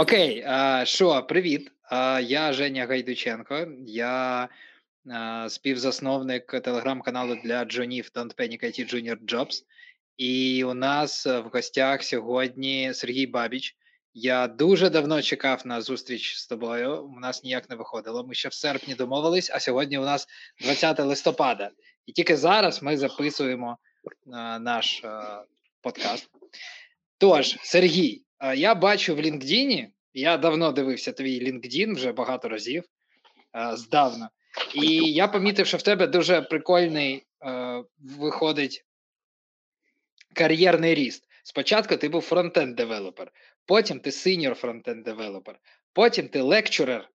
Окей, що, привіт. Я Женя Гайдученко. Я співзасновник телеграм-каналу для джонів Don't Panic IT Junior Jobs. І у нас в гостях сьогодні Сергій Бабіч. Я дуже давно чекав на зустріч з тобою. У нас ніяк не виходило. Ми ще в серпні домовились, а сьогодні у нас 20 листопада. І тільки зараз ми записуємо наш подкаст. Тож, Сергій, я бачу в LinkedIn, я давно дивився твій LinkedIn вже багато разів здавна. І я помітив, що в тебе дуже прикольний виходить кар'єрний ріст. Спочатку ти був frontend developer, потім ти senior frontend developer, потім ти lecturer,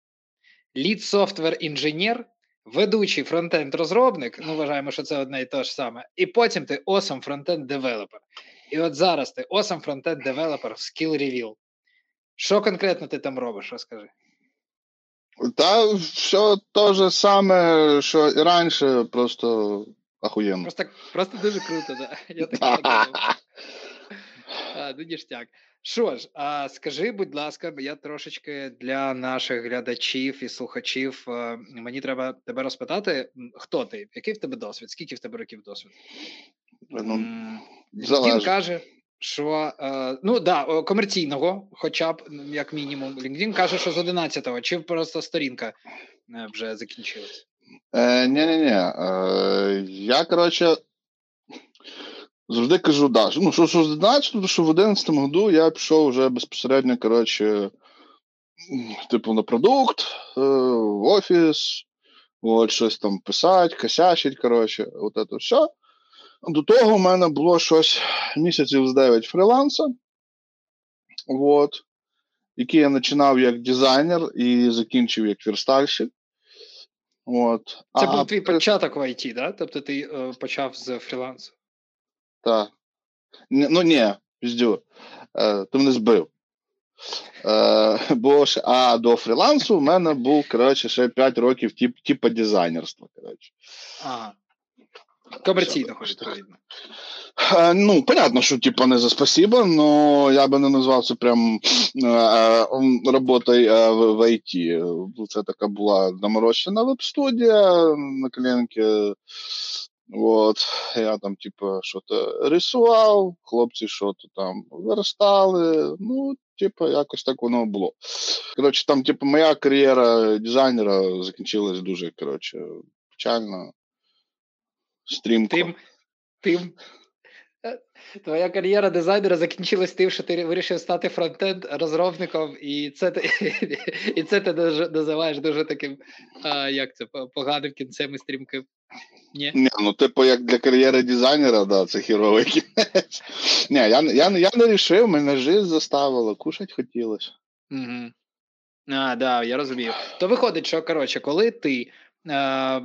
lead software engineer, ведучий фронтенд розробник. Ну, вважаємо, що це одне і те ж саме. І потім ти awesome frontend developer. І от зараз ти awesome девелопер в Skill Reveal. Що конкретно ти там робиш? Розкажи. Та все те же саме, що і раніше, просто ахуєнно. Просто просто дуже круто, да. Я так Ну, ніштяк. Що ж, а скажи, будь ласка, я трошечки для наших глядачів і слухачів мені треба тебе розпитати, хто ти? Який в тебе досвід? Скільки в тебе років досвід? Ну, Він каже, що е, ну да, комерційного, хоча б як мінімум, LinkedIn каже, що з 11-го, чи просто сторінка е, вже закінчилась? Е, Ні-ні-ні. Е, Я, коротше, завжди кажу, да, ну, що, що з 11 що в 11 году я пішов вже безпосередньо, коротше, типу, на продукт, е, в офіс, от, щось там писати, косячить, коротше, от це все. До того в мене було щось місяців з 9 фріланса, от, який я починав як дизайнер і закінчив як верстальщик. От. Це а, був твій початок в IT, да? Тобто ти е, почав з фрілансу? Так. Ну ні, піздю. Е, ти мене збив. Е, бо ж, А до фрілансу в мене був коротше, ще 5 років тип, типу дизайнерства. коротше. Ага. Комерційного, відповідно. Е, ну, понятно, що типа не за спасибо, але я би не назвав це прям е, роботою в, в IT. Це така була доморощена веб-студія на коленки. От, я там, типу, що-то рисував, хлопці що-то там виростали. Ну, типу, якось так воно було. Коротше, там, типу, моя кар'єра дизайнера закінчилась дуже коротше, печально. Стрімко. Тим, тим Твоя кар'єра дизайнера закінчилась тим, що ти вирішив стати фронтенд розробником, і це ти і це ти називаєш дуже таким, а, як це, поганим кінцем і стрімким. Ні? Ні, ну, типу, як для кар'єри дизайнера, да, це хіровий кінець. Ні, я я, я не рішив, мене жизнь заставила, кушать хотілося. Угу. А, да, я розумію. То виходить, що коротше, коли ти. А,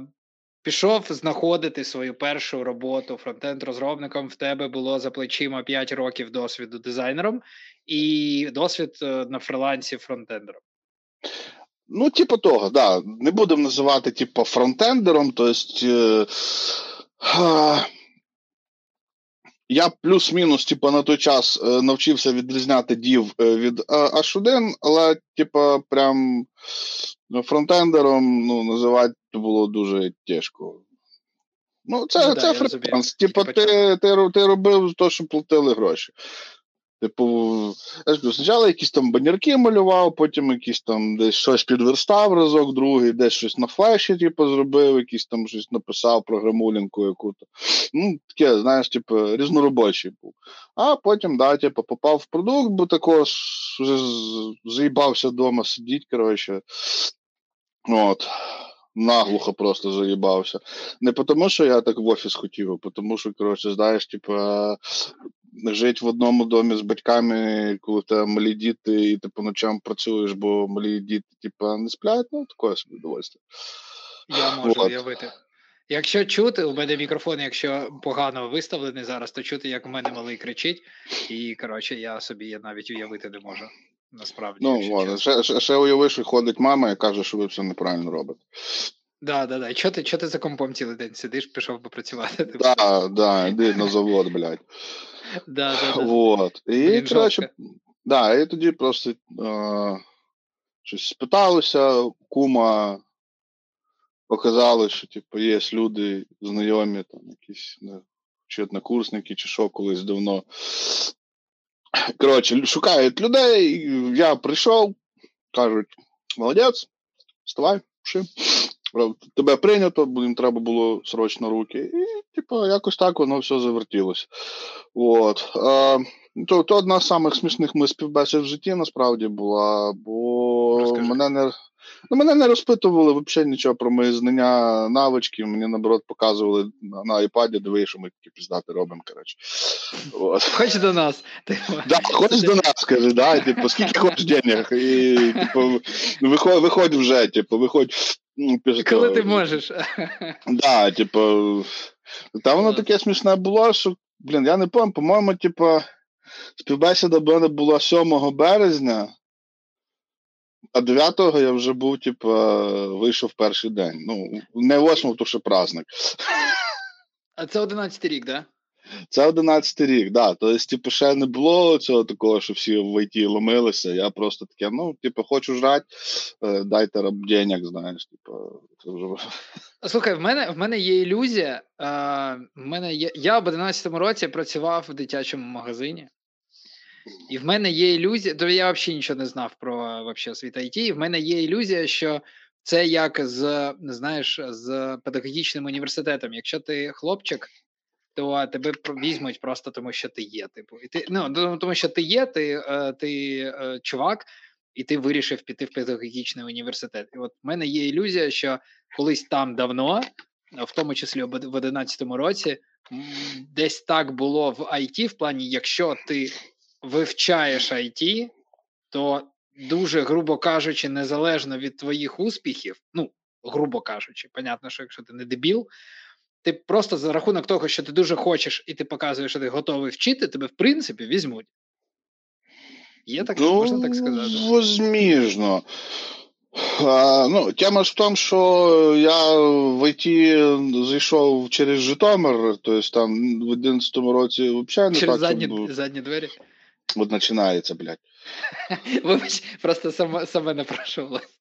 пішов знаходити свою першу роботу фронтенд-розробником. В тебе було за плечима 5 років досвіду дизайнером і досвід е, на фрилансі фронтендером. Ну, типу того, да. Не будемо називати, типу, фронтендером. Тобто, я плюс-мінус, типу, на той час е, навчився відрізняти дів е, від H1, але, типу, прям фронтендером ну, називати було дуже тяжко. Ну, це ну, це да, фриланс. Типу, ти, ти, ти робив те, що платили гроші. Типу, спочатку якісь там банірки малював, потім якісь там десь щось підверстав разок, другий, десь щось на флеші, типу, зробив, якісь там щось написав, програмулінку яку-то. Ну, таке, знаєш, типу, різноробочий був. А потім, да, типу, попав в продукт, бо також заїбався вдома сидіти, коротше. От. Наглухо просто заїбався. Не тому, що я так в офіс хотів, а тому що, коротше, знаєш, типа, жити в одному домі з батьками, коли в тебе малі діти, і ти по ночам працюєш, бо малі діти, типа, не сплять, ну таке собі удовольствие. Я можу уявити. Якщо чути, у мене мікрофон, якщо погано виставлений зараз, то чути, як у мене малий кричить, і коротше, я собі я навіть уявити не можу. Насправді. Ну, ладно. Ще, ще, ще уяви, що ходить мама і каже, що ви все неправильно робите. Да, да, да. Чого ти, чого ти за компом цілий день сидиш, пішов би працювати? Да, да, іди на завод, блядь. Да, да, да. Вот. І, коротше, Да, і тоді просто е, щось спиталися, кума показали, що типу, є люди знайомі, там якісь не, чи однокурсники, чи що колись давно. Коротше, шукають людей, я прийшов, кажуть, молодець, вставай, пиши. Тебе прийнято, їм треба було срочно руки. І, типу, якось так воно все завертілося. От. А, то, то одна з самих смішних моїх співбесід в житті насправді була, бо мене не Ну, мене не розпитували взагалі нічого про мої знання, навички. Мені наоборот показували на, iPad, диви, що ми такі піздати робимо. коротше. От. Хоч до нас. Да, Хоч до нас, каже, да, типу, скільки хочеш денег. І, типу, виходь, виходь вже, типу, виходь. Ну, Коли ти можеш. Да, типу, там воно таке смішне було, що, блін, я не пам'ятаю, по-моєму, типу, співбесіда була 7 березня. А 9-го я вже був, типу, вийшов перший день. Ну, не 8-го, то ще праздник. А це 11-й рік, так? Да? Це 11 рік, да. Тобто, типу, ще не було цього такого, що всі в ІТ ломилися. Я просто таке, ну, типу, хочу жрати, е, дайте денег, знаєш, типу, це вже. Слухай, в мене в мене є ілюзія. А, в мене є, Я в 11-му році працював в дитячому магазині. І в мене є ілюзія, то я взагалі нічого не знав про вообще світ IT, і в мене є ілюзія, що це як з знаєш, з педагогічним університетом. Якщо ти хлопчик, то тебе візьмуть просто тому, що ти є. Типу, і ти ну тому, що ти є, ти е, ти е, чувак, і ти вирішив піти в педагогічний університет. І от в мене є ілюзія, що колись там давно, в тому числі в 2011 році, десь так було в IT, в плані, якщо ти вивчаєш IT, то дуже, грубо кажучи, незалежно від твоїх успіхів, ну, грубо кажучи, понятно, що якщо ти не дебіл, ти просто за рахунок того, що ти дуже хочеш, і ти показуєш, що ти готовий вчити, тебе в принципі візьмуть. Є так, ну, можна так сказати? Возможно. А, ну, Тема ж в тому, що я в ІТ зайшов через Житомир, тобто там в 11 році взагалі не через так. Через задні, задні двері. От починається, блядь. Вибач, просто саме, саме напрошувалось.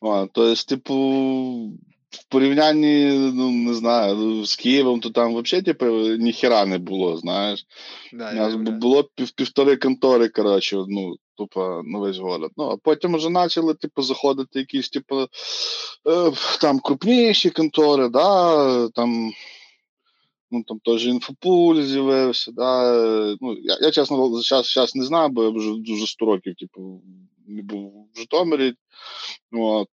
Тобто, типу, в порівнянні, ну, не знаю, з Києвом, то там взагалі, типу, ніхіра не було, знаєш. Да, У нас було пів, півтори контори, коротше, ну, тупо на весь город. Ну, а потім вже почали, типу, заходити якісь, типу, е, там крупніші контори, да, там ну там теж інфопуль з'явився. Да? Ну, Я, я чесно, зараз, зараз не знаю, бо я вже дуже 100 років, типу, не був в Житомирі. От.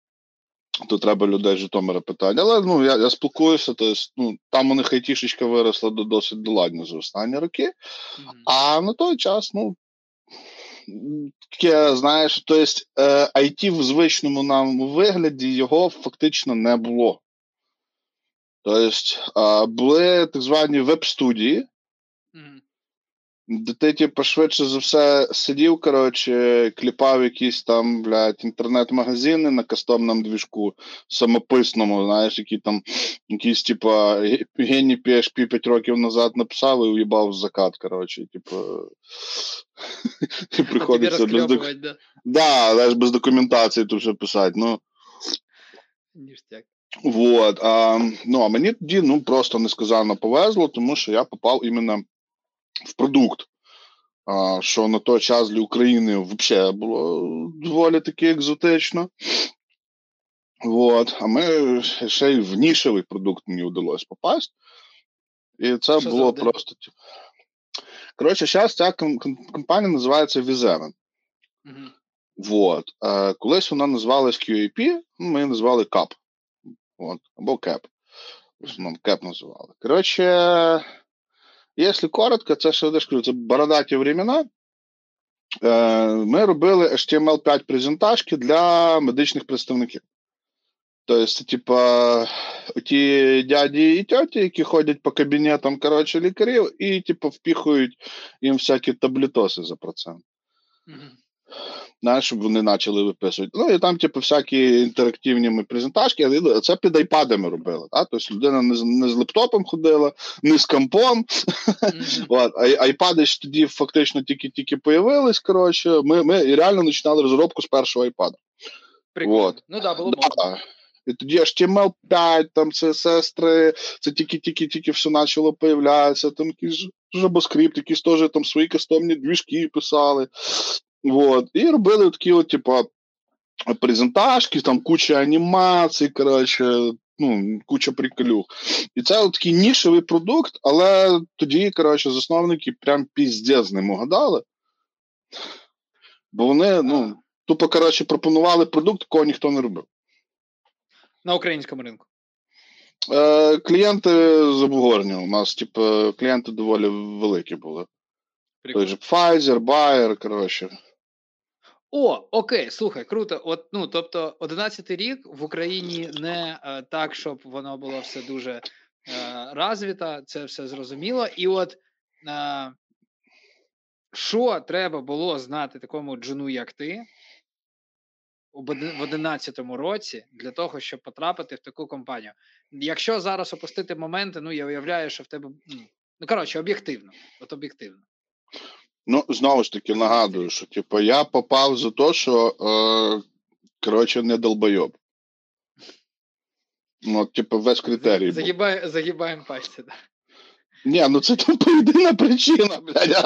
То треба людей з Житомира питати. Але ну, я я спілкуюся, то есть, ну, там у них айтішечка виросла до досить доладно за останні роки. Mm-hmm. А на той час, ну. Таке, знаєш, то есть, е, IT в звичному нам вигляді його фактично не було. Тобто були так звані веб-студії, mm-hmm. де ти, типу, швидше за все сидів, коротше, кліпав якісь там, блядь, інтернет-магазини на кастомному двіжку самописному, знаєш, які там якісь, типу, гені PHP 5 років назад написав і уїбав закат, коротше, типу. приходиться без док... да? Да, без документації тут все писати, ну. Ніштяк. Вот. А, ну, а мені тоді ну, просто несказанно повезло, тому що я попав іменно в продукт. А, Що на той час для України взагалі було доволі таки екзотично. Вот. А ми ще й в нішевий продукт мені вдалося попасти. І це що було просто. Коротше, зараз ця компанія називається Vizeven. Угу. Вот. Колись вона називалась QAP, ми її назвали CAP. От, або кеп. В основному кеп називали. Коротше, якщо коротко, це що я кажу, це бородаті времена. Ми робили HTML5 презентажки для медичних представників. Тобто, типа, ті дяді і тьоті, які ходять по кабінетам коротше, лікарів, і, типу, впіхують їм всякі таблітоси за процент. Mm-hmm. Знаєш, щоб вони почали виписувати. Ну і там, типу, всякі інтерактивні презентажки, а це під айпадами робили. Так? Тобто людина не з, не з лептопом ходила, не з компом. Mm-hmm. От. А айпади ж тоді фактично тільки-тільки появились. Коротше, ми ми реально починали розробку з першого айпада. Прикольно. Ну да, було да. І тоді HTML5, там CSS 3, це тільки-тільки-тільки все почало появлятися, там якісь JavaScript, якісь теж там свої кастомні двіжки писали. Вот. І робили такі, от, типа, презентажки, там куча анімацій, коротше, ну, куча приколюх. І це от такий нішевий продукт, але тоді, коротше, засновники прям піздець не гадали. Бо вони, ну, тупо, коротше, пропонували продукт, якого ніхто не робив. На українському ринку. Е, Клієнти з обговорення. У нас, типу, клієнти доволі великі були. Прикольно. Той же Pfizer, Bayer, коротше. О, окей, слухай, круто. От, ну, тобто, 11 рік в Україні не е, так, щоб воно було все дуже е, розвіто, це все зрозуміло. І от е, що треба було знати такому джуну, як ти, в 11 році для того, щоб потрапити в таку компанію. Якщо зараз опустити моменти, ну я уявляю, що в тебе ну коротше, об'єктивно. От об'єктивно. Ну, знову ж таки, нагадую, що типу, я попав за те, що е, коротше, не долбойоб. Ну, типу, весь критерій. Загибає, загибаємо пальці, так. Ні, ну це типу єдина причина, блядь.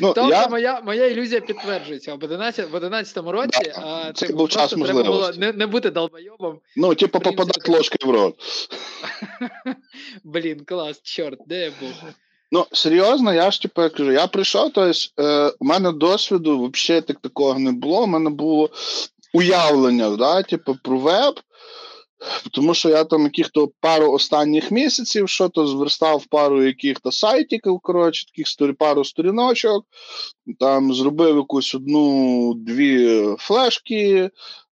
Ну, Тобто я... моя моя ілюзія підтверджується. В 11 в 11 році да, а, це був час треба було не не бути долбойобом. Ну, типу, попадати ложкою в рот. Блін, клас, чорт, де я був? Ну, серйозно, я ж типу, кажу, я прийшов, тобто е, у мене досвіду взагалі так такого не було. У мене було уявлення, да, типу, про веб. Тому що я там яких-то пару останніх місяців що то зверстав пару яких-то сайтиків, коротше, таких пару сторіночок, там зробив якусь одну-дві флешки,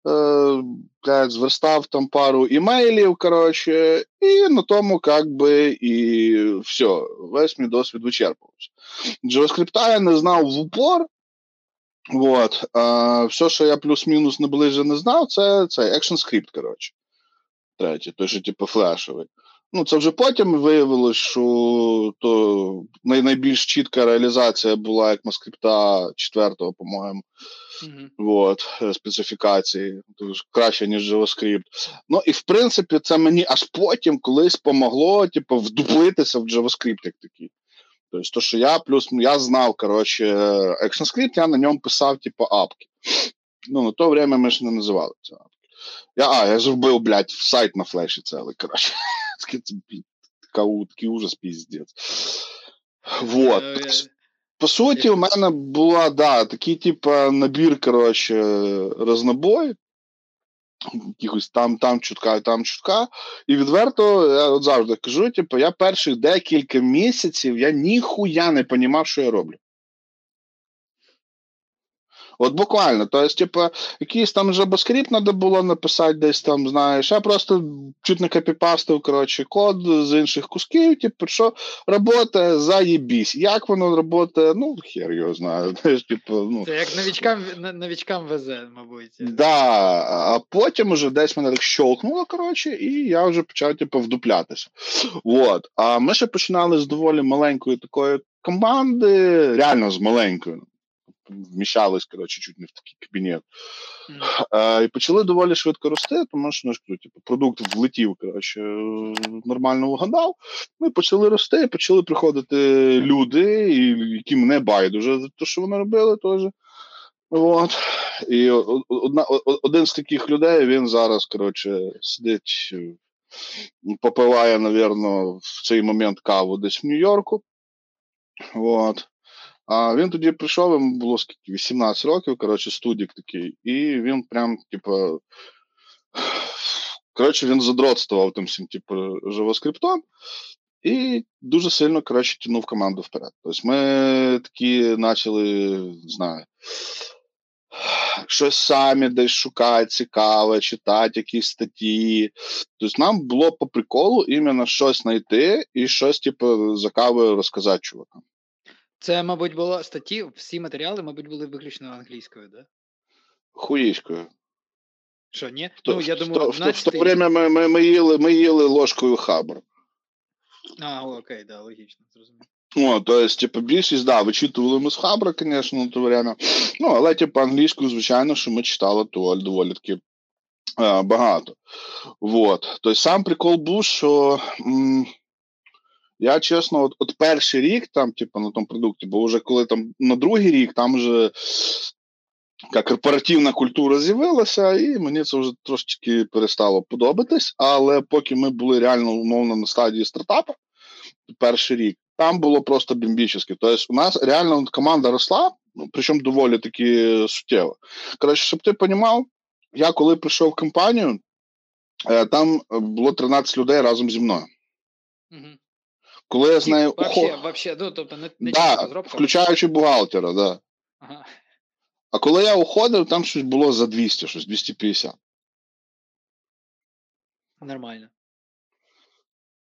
е, зверстав там пару імейлів, коротше, і на тому як би і все, весь мій досвід вичерпувався. JavaScript я не знав в упор. Вот. А, Все, що я плюс-мінус наближено не знав, це це ActionScript, коротше третій, той, що типу флешовий. Ну, це вже потім виявилось, що то найбільш чітка реалізація була як маскрипта четвертого, по-моєму. Mm-hmm. Вот, е, специфікації, Тож краще, ніж JavaScript. Ну і в принципі, це мені аж потім колись помогло, типу, вдуплитися в JavaScript як такий. Тобто, то, що я плюс я знав, коротше, ActionScript, я на ньому писав, типу, апки. Ну, на то время ми ж не називали це апки. Я, А, я зробив, блядь, сайт на флеші целий, коротше. Такий ужас піздець. Вот. По суті, у мене була, да, такий, типу, набір, коротше, рознобой. Якихось там, там чутка, там чутка. І відверто, я от завжди кажу, типу, я перших декілька місяців я ніхуя не розумів, що я роблю. От буквально, то есть, типу, якийсь там JavaScript треба було написати десь там, знаєш, я просто чуть не копіпастив, коротше, код з інших кусків, типу, що робота заєбісь. Як воно працює, ну, хер його знаю. Знаєш, типу, ну. Це як новічкам новічкам везе, мабуть. Да, а потім уже десь мене так щолкнуло, коротше, і я вже почав, типу, вдуплятися. Вот. А ми ще починали з доволі маленької такої команди, реально з маленькою вміщались, коротше, чуть не в такий кабінет. Mm. І почали доволі швидко рости, тому що ну, типу, продукт влетів, коротше, нормально вгадав. Ми почали рости, почали приходити люди, які мене байдуже за те, що вони робили теж. От. І одна, один з таких людей він зараз коротше, сидить, попиває, напевно, в цей момент каву десь в Нью-Йорку. От. А він тоді прийшов, йому було скільки 18 років, коротше, студік такий, і він прям, типу, коротше, він задротствував тим всім, типу, живоскриптом. І дуже сильно коротше, тянув команду вперед. Тобто ми такі почали, не знаю, щось самі десь шукати, цікаве, читати якісь статті. Тобто нам було по приколу іменно щось знайти і щось, типу, за кавою розказати чувакам. Це, мабуть, було статті, всі матеріали, мабуть, були виключно англійською, да? Хуїською. Що, ні? То, ну, я думаю, в, в, в то время ми, ми, ми, їли, ми їли ложкою хабр. А, окей, да, логічно, зрозуміло. О, то есть, типу, більшість, да, вичитували ми з Хабра, звісно, на то время. Ну, але, типу, англійською, звичайно, що ми читали то доволі таки е, багато. Вот. Тобто, сам прикол був, що м, я, чесно, от, от перший рік там, типу, на тому продукті, бо вже коли там на другий рік, там вже така корпоративна культура з'явилася, і мені це вже трошечки перестало подобатись. Але поки ми були реально умовно на стадії стартапу, перший рік, там було просто бомбічне. Тобто, у нас реально команда росла, ну, причому доволі таки суттєво. Коротше, щоб ти розумів, я коли прийшов в компанію, е, там було 13 людей разом зі мною. Угу. Коли я з нею Вообще, вообще, ну, тобто не, не да, розробка. включаючи бухгалтера, да. Ага. А коли я уходив, там щось було за 200, щось 250. Нормально.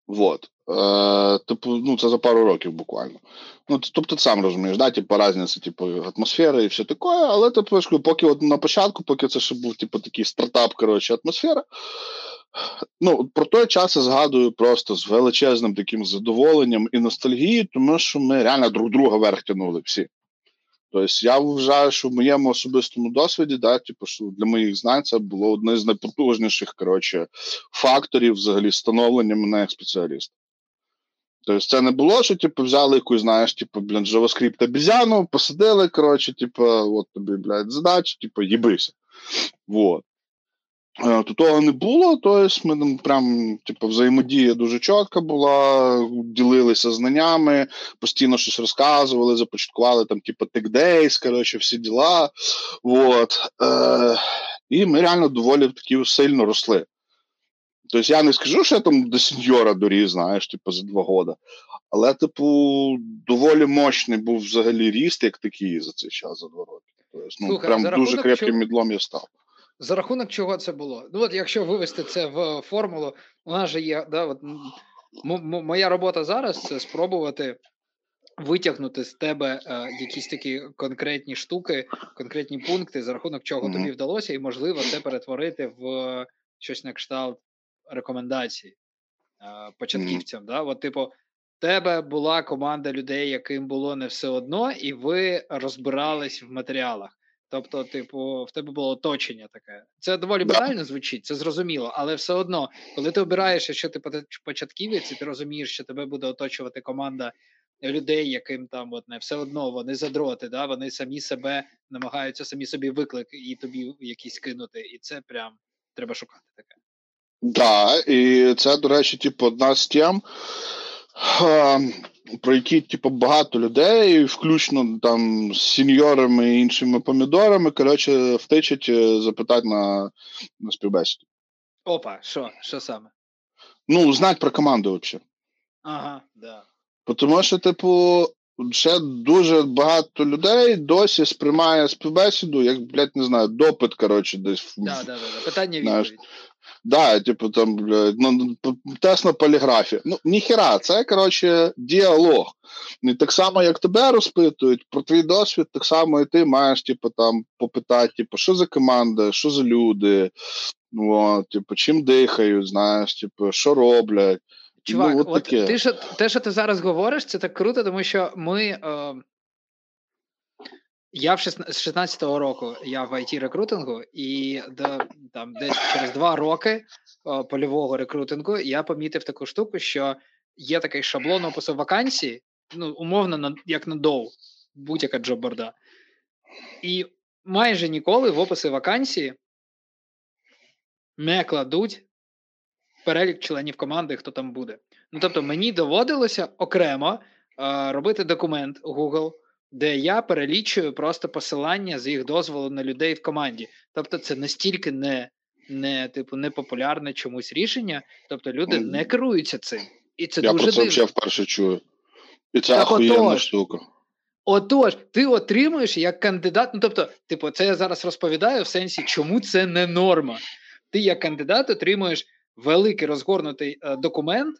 Вот. Е, типу, ну, це за пару років буквально. Ну, тобто, ти сам розумієш, да, типу, різниця, типу, атмосфери і все таке, але типу, поки от на початку, поки це ще був типу, такий стартап, коротше, атмосфера. Ну, про той час я згадую просто з величезним таким задоволенням і ностальгією, тому що ми реально друг друга вверх тянули всі. Тобто, я вважаю, що в моєму особистому досвіді, да, типу, що для моїх знань це було одне з найпотужніших коротше, факторів взагалі становлення мене як спеціаліста. Тобто, це не було, що типу, взяли якусь, знаєш, типу, блін, JavaScript обізяну, посадили, коротше, типу, от тобі, блядь, задача, типу, їбися. Вот. Е, то того не було, тобто ми там прям, типу, взаємодія дуже чітка була, ділилися знаннями, постійно щось розказували, започаткували там, типу, Days, коротше, всі діла. Вот. Е, І ми реально доволі такі сильно росли. Тобто я не скажу, що я там до сеньора доріс, знаєш, типу, за два роки. Але, типу, доволі мощний був взагалі ріст, як такий за цей час, за два роки. Тобто, ну, Слухай, прям дуже рахунок крепким чого- мідлом я став. За рахунок чого це було? Ну, от якщо вивести це в формулу, у нас же є, да, от, м- м- моя робота зараз це спробувати витягнути з тебе е, якісь такі конкретні штуки, конкретні пункти, за рахунок чого тобі вдалося, і можливо це перетворити в щось на кшталт рекомендацій е, початківцям. Да? От, типу, тебе була команда людей, яким було не все одно, і ви розбирались в матеріалах. Тобто, типу, в тебе було оточення таке. Це доволі банально звучить, це зрозуміло, але все одно, коли ти обираєш, якщо ти початківець, і ти розумієш, що тебе буде оточувати команда людей, яким там от не все одно вони задроти, да? вони самі себе намагаються самі собі виклик і тобі якісь кинути. І це прям треба шукати таке. Да, і це, до речі, типу, одна з тем, про які, типу, багато людей, включно там з сеньорами і іншими помідорами, коротше, втичать е, запитати на, на співбесіді. Опа, що? Що саме? Ну, знати про команду взагалі. Ага, да. Тому що, типу, ще дуже багато людей досі сприймає співбесіду, як, блядь, не знаю, допит, коротше, десь Да, да, да, да. Питання відповідь. Да, типу там, блядь, ну, тест на поліграфі. Ну, ніхера, це, коротше, діалог. І так само, як тебе розпитують про твій досвід, так само і ти маєш, типу, там, попитати, типу, що за команда, що за люди, от, типу, чим дихають, знаєш, типу, що роблять. Чувак, ну, от от ти що, те, що ти зараз говориш, це так круто, тому що ми. Е, я в 16, з 16-го року я в it рекрутингу, і до, там, десь через два роки е, польового рекрутингу я помітив таку штуку, що є такий шаблон опису вакансій, ну, умовно, на, як на доу, будь-яка джоборда. І майже ніколи в описи вакансії не кладуть перелік членів команди, хто там буде. Ну тобто, мені доводилося окремо е, робити документ Google, де я перелічую просто посилання з їх дозволу на людей в команді. Тобто, це настільки не, не типу не популярне чомусь рішення. Тобто, люди не керуються цим. І це Я дуже про це дивно. взагалі вперше чую. І це Так охуєнна отож. штука. Отож, ти отримуєш як кандидат. Ну тобто, типу, це я зараз розповідаю в сенсі, чому це не норма. Ти як кандидат отримуєш великий розгорнутий е, документ,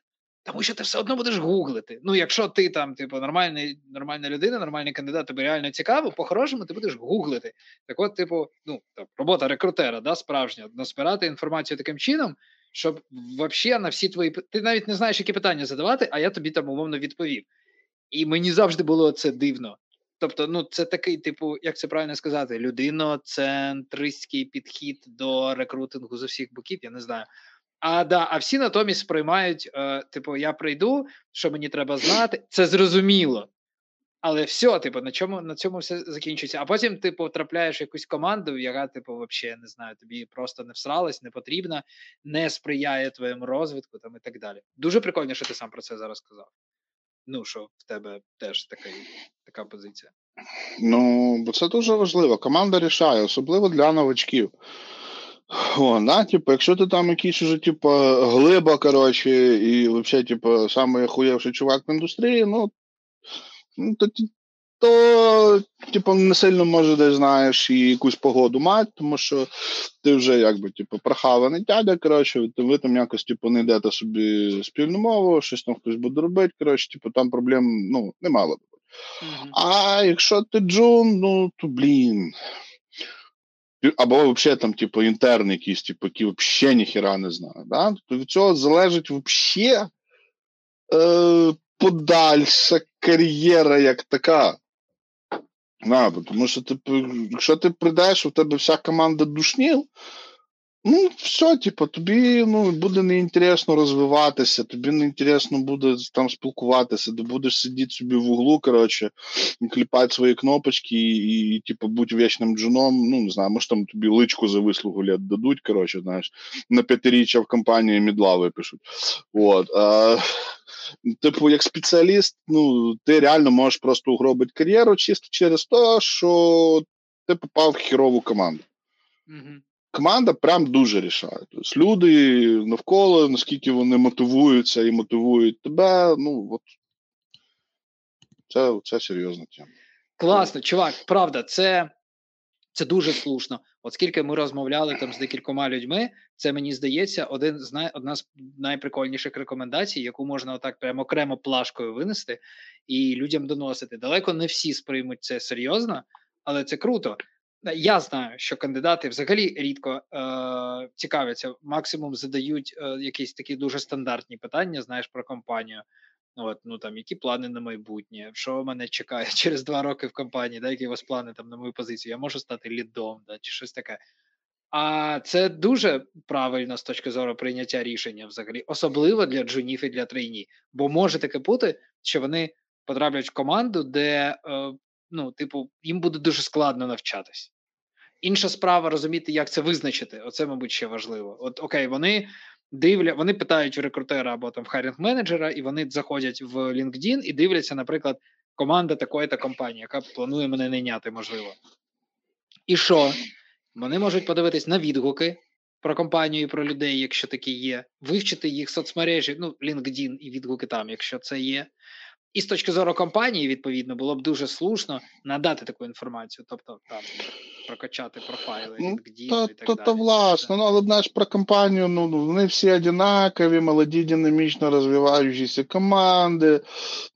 Тому що ти все одно будеш гуглити. Ну, якщо ти там, типу, нормальний, нормальна людина, нормальний кандидат, тобі реально цікаво, по-хорошому ти будеш гуглити. Так от, типу, ну, так, робота рекрутера, да, справжня, назбирати інформацію таким чином, щоб взагалі на всі твої ти навіть не знаєш, які питання задавати, а я тобі там умовно відповів. І мені завжди було це дивно. Тобто, ну, це такий, типу, як це правильно сказати, людиноцентристський підхід до рекрутингу з усіх боків, я не знаю. А да, а всі натомість сприймають, е, типу, я прийду, що мені треба знати, це зрозуміло. Але все, типу, на чому на цьому все закінчується. А потім, типу, трапляєш в якусь команду, яка, типу, взагалі не знаю, тобі просто не всралась, не потрібна, не сприяє твоєму розвитку там і так далі. Дуже прикольно, що ти сам про це зараз сказав. Ну, що в тебе теж така, така позиція. Ну, бо це дуже важливо. Команда рішає, особливо для новачків. О, да, типу, якщо ти там якийсь уже, типу, глиба, коротше, і взагалі, типу, самий охуєвший чувак в індустрії, ну, ну то, то, типу, не сильно може десь знаєш і якусь погоду мати, тому що ти вже якби, типу, прохаваний дядя, коротше, ви там якось, типу, не йдете собі спільну мову, щось там хтось буде робити, коротше, типу, там проблем, ну, не мало. Mm-hmm. А якщо ти джун, ну, то блін. Або взагалі там, типу, інтерн якийсь, типу, який взагалі ніхіра не знає. Да? Тобто від цього залежить взагалі е, подальша кар'єра як така. Да, Тому що, типу, якщо ти прийдеш, у тебе вся команда душніл, Ну, все, типу, тобі ну, буде неінтересно розвиватися, тобі неінтересно буде там спілкуватися, ти будеш сидіти собі в углу, коротше, кліпати свої кнопочки і, і типу, бути вічним джуном. Ну, не знаю, може там тобі личку за вислугу лет дадуть, коротше, знаєш, на п'ятиріччя в компанії мідла випишуть. От. А, Типу, як спеціаліст, ну, ти реально можеш просто угробити кар'єру чисто через те, що ти попав в хірову команду. Mm-hmm команда прям дуже рішає. Тобто люди навколо, наскільки вони мотивуються і мотивують тебе. Ну от це це серйозна тема. Класно, чувак, правда, це це дуже слушно. От скільки ми розмовляли там з декількома людьми, це мені здається, один з одна з найприкольніших рекомендацій, яку можна отак прямо окремо плашкою винести і людям доносити. Далеко не всі сприймуть це серйозно, але це круто. Я знаю, що кандидати взагалі рідко е, цікавляться, максимум задають е, якісь такі дуже стандартні питання, знаєш, про компанію. От, ну там які плани на майбутнє, що мене чекає через два роки в компанії, да, які у вас плани там на мою позицію, я можу стати лідом, да, чи щось таке. А це дуже правильно з точки зору прийняття рішення, взагалі, особливо для джунів і для трейні. Бо може таке бути, що вони потраплять в команду, де е, ну, типу, їм буде дуже складно навчатись. Інша справа розуміти, як це визначити. Оце, мабуть, ще важливо. От окей, вони дивля, вони питають у рекрутера або там хайринг менеджера, і вони заходять в LinkedIn і дивляться, наприклад, команда такої-то компанії, яка планує мене найняти, можливо. І що? Вони можуть подивитись на відгуки про компанію і про людей, якщо такі є, вивчити їх соцмережі, ну, LinkedIn і відгуки там, якщо це є. І з точки зору компанії, відповідно, було б дуже слушно надати таку інформацію, тобто там прокачати профайли, ну, LinkedIn то, і так то, далі. То, власне, ну, але знаєш, про компанію, ну, вони всі одинакові, молоді, динамічно розвиваючіся команди.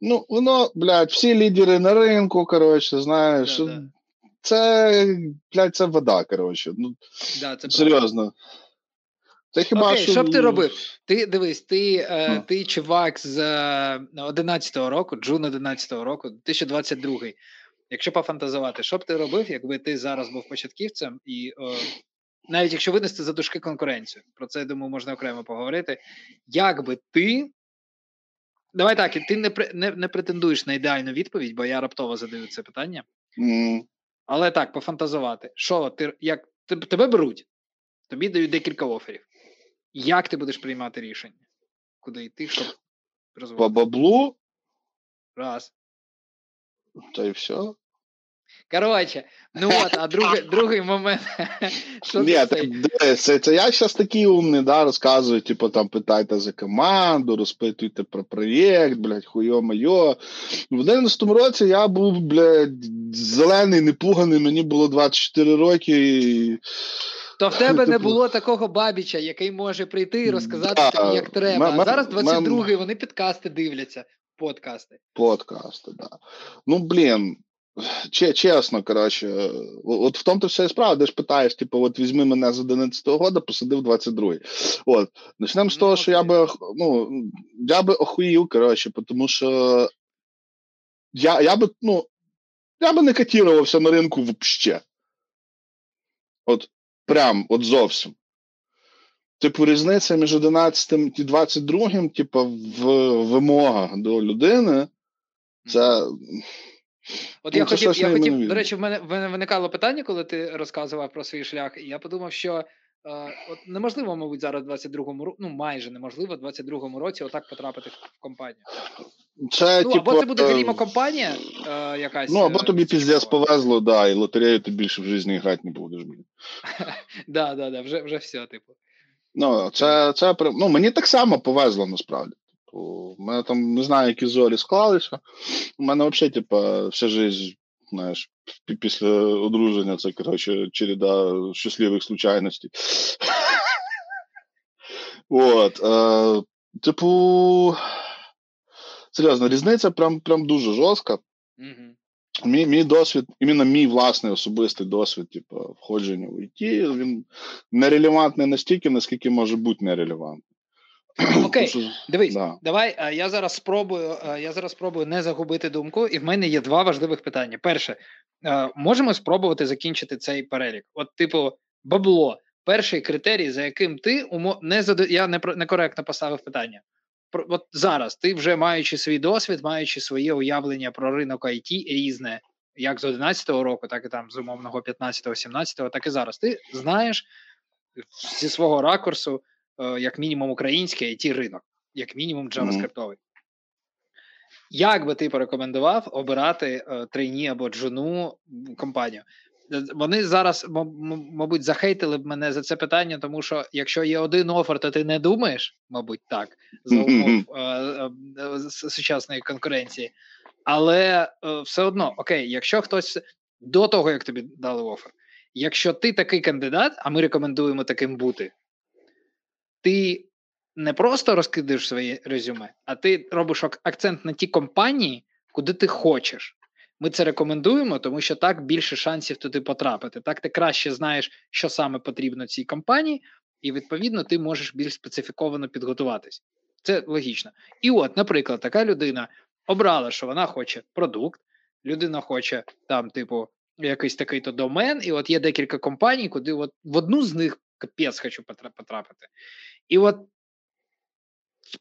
Ну, воно, блядь, всі лідери на ринку, коротше, знаєш. Да, да. Це, блядь, це вода, коротше. Ну, да, це Серйозно. Правда. Це хіба Окей, що... що б ти робив? Ти дивись, ти е, ти чувак з 11-го е, року, джун 11-го року, 2022 Якщо пофантазувати, що б ти робив, якби ти зараз був початківцем, і е, навіть якщо винести за дужки конкуренцію, про це я думаю, можна окремо поговорити. Як би ти. Давай так, ти не не, не претендуєш на ідеальну відповідь, бо я раптово задаю це питання. Mm. Але так, пофантазувати. Що ти як тебе беруть? Тобі дають декілька оферів. Як ти будеш приймати рішення? Куди йти, щоб розвивати? По баблу? Раз. Та й все. Коротше, ну от, а другий другий момент. що Ні, так, це, це я зараз такий умний, да, розказую, типу, там питайте за команду, розпитуйте про проєкт, блядь, хуйо майо. В 11 році я був, блядь, зелений, непуганий, мені було 24 роки. і То в тебе не було такого бабіча, який може прийти і розказати Да, тобі, як треба. м- А зараз 22-й, вони підкасти дивляться, подкасти. Подкасти, да. Ну, блін. Че, чесно, коротше, от в тому то вся і справа, де ж питаєш, типу, от візьми мене з 11-го года, посадив 22-й. От. Почнемо з Ну, того, що я би, ну, я би охуїв, коротше, тому що я, я би, ну, я би не котірувався на ринку взагалі. От, прям, от зовсім. Типу, різниця між 11 і 22, типу, в вимогах до людини, це. От Ну, я хотів, я хотів, до речі, в мене, виникало питання, коли ти розказував про свій шлях, і я подумав, що е, от неможливо, мабуть, зараз в 22-му році, ну майже неможливо в 22-му році отак потрапити в компанію. Це, Ну, типу, або це буде е, компанія е, якась. Ну, або е, тобі піздець повезло, да, і лотерею ти більше в житті грати не будеш, блін. Да, да, да, вже, вже все, типу. Ну, це, це ну, мені так само повезло насправді. Типу, у мене там не знаю, які зорі склалися. У мене взагалі, типу, вся життя, знаєш, після одруження це, коротше, череда щасливих случайностей. От. Е, типу, серйозно, різниця прям, прям дуже жорстка. Мій, мій досвід, іменно мій власний особистий досвід, типу, входження в ІТ, він нерелевантний настільки, наскільки може бути нерелевантний. Окей, Дивись, да. давай е, я зараз спробую. е, Я зараз спробую не загубити думку, і в мене є два важливих питання. Перше, е, можемо спробувати закінчити цей перелік. От, типу, бабло. Перший критерій, за яким ти умо... не зада... я не некоректно поставив питання. Про от зараз ти вже маючи свій досвід, маючи своє уявлення про ринок IT різне, як з 11-го року, так і там з умовного 15-го, 17-го, так і зараз. Ти знаєш зі свого ракурсу, як мінімум, український it ринок, як мінімум джаваскриптовий. Як би ти порекомендував обирати е, трейні або джуну компанію? Е, Вони зараз, мабуть, захейтили б мене за це питання, тому що якщо є один офер, то ти не думаєш, мабуть, так, за умов е, е, е, сучасної конкуренції. Але е, все одно, окей, якщо хтось до того, як тобі дали офер, якщо ти такий кандидат, а ми рекомендуємо таким бути, ти не просто розкидаєш своє резюме, а ти робиш акцент на ті компанії, куди ти хочеш. Ми це рекомендуємо, тому що так більше шансів туди потрапити. Так ти краще знаєш, що саме потрібно цій компанії, і відповідно ти можеш більш специфіковано підготуватись. Це логічно. І от, наприклад, така людина обрала, що вона хоче продукт, людина хоче там, типу, якийсь такий то домен, і от є декілька компаній, куди от в одну з них капець хочу потра- потрапити. І от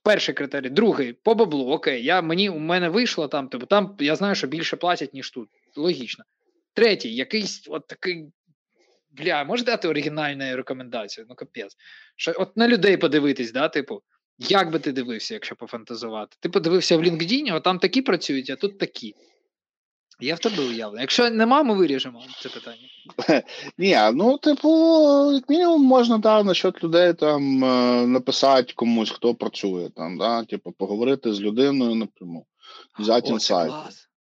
перший критерій, другий по баблу. Окей, я мені у мене вийшло там, типу, там я знаю, що більше платять, ніж тут. Логічно. Третій, якийсь от такий. Бля, може дати оригінальну рекомендацію? Ну, капець. Що, от на людей подивитись, да, типу, як би ти дивився, якщо пофантазувати? Ти подивився в LinkedIn, от там такі працюють, а тут такі. Я в тебе уявлення. Якщо нема, ми виріжемо це питання. Ні, ну, типу, як мінімум можна да, насчет людей там е, написати комусь, хто працює там, да, типу, поговорити з людиною напряму. Взяти інсайт.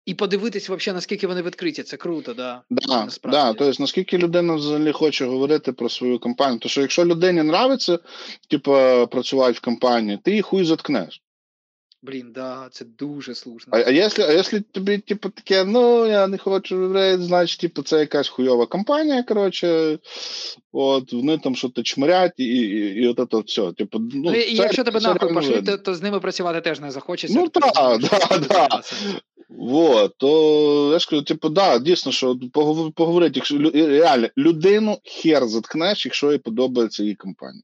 І подивитись, взагалі, наскільки вони відкриті. Це круто, да. Да, да, тобто, наскільки людина взагалі хоче говорити про свою компанію. Тому що якщо людині нравиться, типу, працювати в компанії, ти її хуй заткнеш. Блін, да, це дуже слушно. А, а якщо, а якщо тобі, типу, таке, ну, я не хочу в рейд, значить, типу, це якась хуйова компанія, коротше, от, вони там щось чмирять, і, і, і от це все. Типу, ну, Ну, і це- якщо тебе нахуй видно. то, то з ними працювати теж не захочеться. Ну, ти так, розумієш, да, що. Вот, то я ж кажу, типу, да, дійсно, що поговор- поговорити, якщо реально людину хер заткнеш, якщо їй подобається її компанія.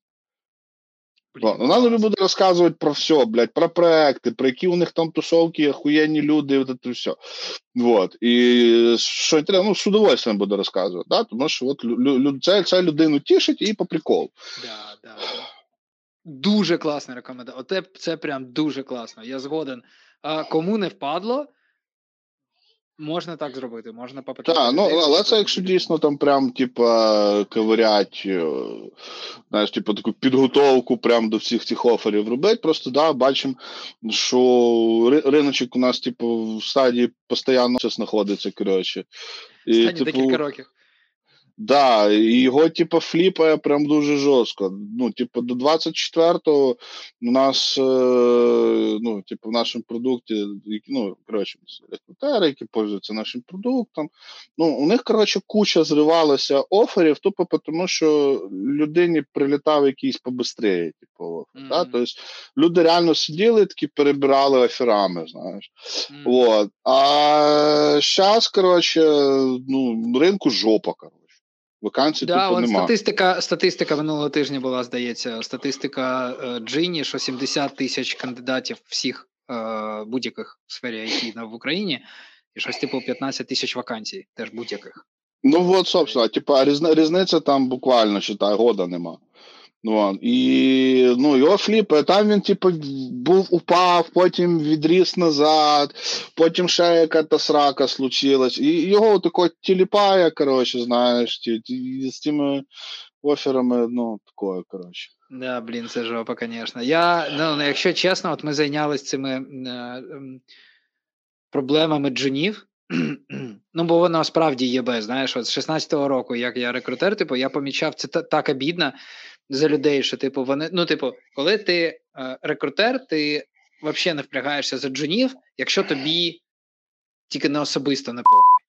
Блін, О, Вона тобі буде розказувати про все, блядь, про проекти, про які у них там тусовки, охуєнні люди, от це все. Вот. І що треба, ну, з удовольствием буде розказувати, да? тому що от, лю- лю- це, це людину тішить і по приколу. Да, да, да. Дуже класна рекомендація. Оте це прям дуже класно. Я згоден. А кому не впадло, можна так зробити. Можна попитати. Так, ну, але це якщо дійсно там прям, типа, ковирять, е, знаєш, типу, таку підготовку прям до всіх цих оферів робити. Просто да, бачимо, що риночок у нас, типу, в стадії постійно знаходиться, коротше. І, Останні декілька років. Да, його, типу, фліпає прям дуже жорстко. Ну, типу, до 24-го у нас, е, ну, типу, в нашому продукті, ну, коротше, рекрутери, які пользуються нашим продуктом. Ну, у них, коротше, куча зривалася оферів, тупо тому, що людині прилітав якийсь побистріє, типу, офер. Mm-hmm. Да? Тобто люди реально сиділи, такі перебирали оферами, знаєш. Mm-hmm. Вот. А зараз, коротше, ну, ринку жопа, коротше. Вакансій да, тупо нема. Статистика статистика минулого тижня була, здається, статистика е, Джині, що 70 тисяч кандидатів всіх е, будь-яких в сфері IT в Україні, і щось типу 15 тисяч вакансій, теж будь-яких. Ну от, собственно, типа різниця там буквально читай, года нема. Ну, І ну, його фліпи, там він, типу, був упав, потім відріс назад, потім ще яка-то срака случилась. І його тако тіліпає, коротше, знаєш, ті, з цими оферами, ну, такое, коротше. Да, блін, це жопа, звісно. Я, ну, ну, якщо чесно, от ми зайнялися цими е, е, проблемами джунів. Ну, бо воно справді є без. Знаєш, от з 16-го року, як я рекрутер, типу, я помічав, це так обідно за людей, що типу вони. Ну, типу, коли ти е, рекрутер, ти взагалі не впрягаєшся за джунів, якщо тобі тільки не особисто не похуй.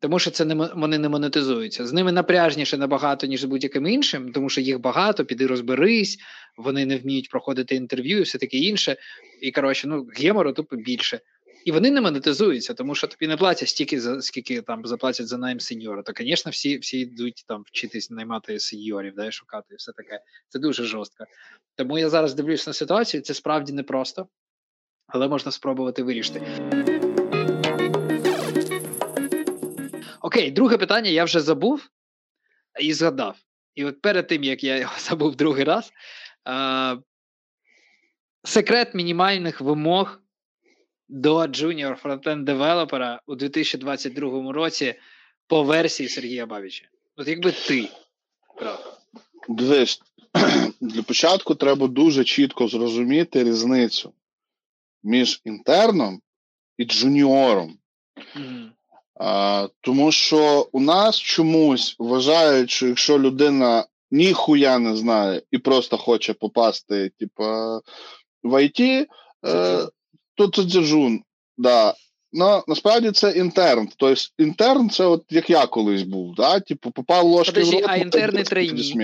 Тому що це не вони не монетизуються. З ними напряжніше набагато, ніж з будь-яким іншим, тому що їх багато, піди розберись, вони не вміють проходити інтерв'ю і все таке інше. І коротше, ну гемору тупо більше. І вони не монетизуються, тому що тобі не платять стільки, за скільки там заплатять за найм сеньора. То, звісно, всі всі йдуть там вчитись наймати сеньорів, да, шукати і все таке. Це дуже жорстко. Тому я зараз дивлюсь на ситуацію, це справді непросто, але можна спробувати вирішити. Окей, друге питання я вже забув і згадав. І от перед тим, як я його забув другий раз, а, секрет мінімальних вимог до Junior Frontend девелопера у 2022 році по версії Сергія Бабіча? От якби ти брав? Дивись, для початку треба дуже чітко зрозуміти різницю між інтерном і джуніором. Mm-hmm. А, Тому що у нас чомусь вважають, що якщо людина ніхуя не знає і просто хоче попасти, типа, в IT, е, то це. Да. Ну, насправді це інтерн. Тобто інтерн це от як я колись був, да? Типу, попав ложки Подожди, в рот, а інтерни трейні?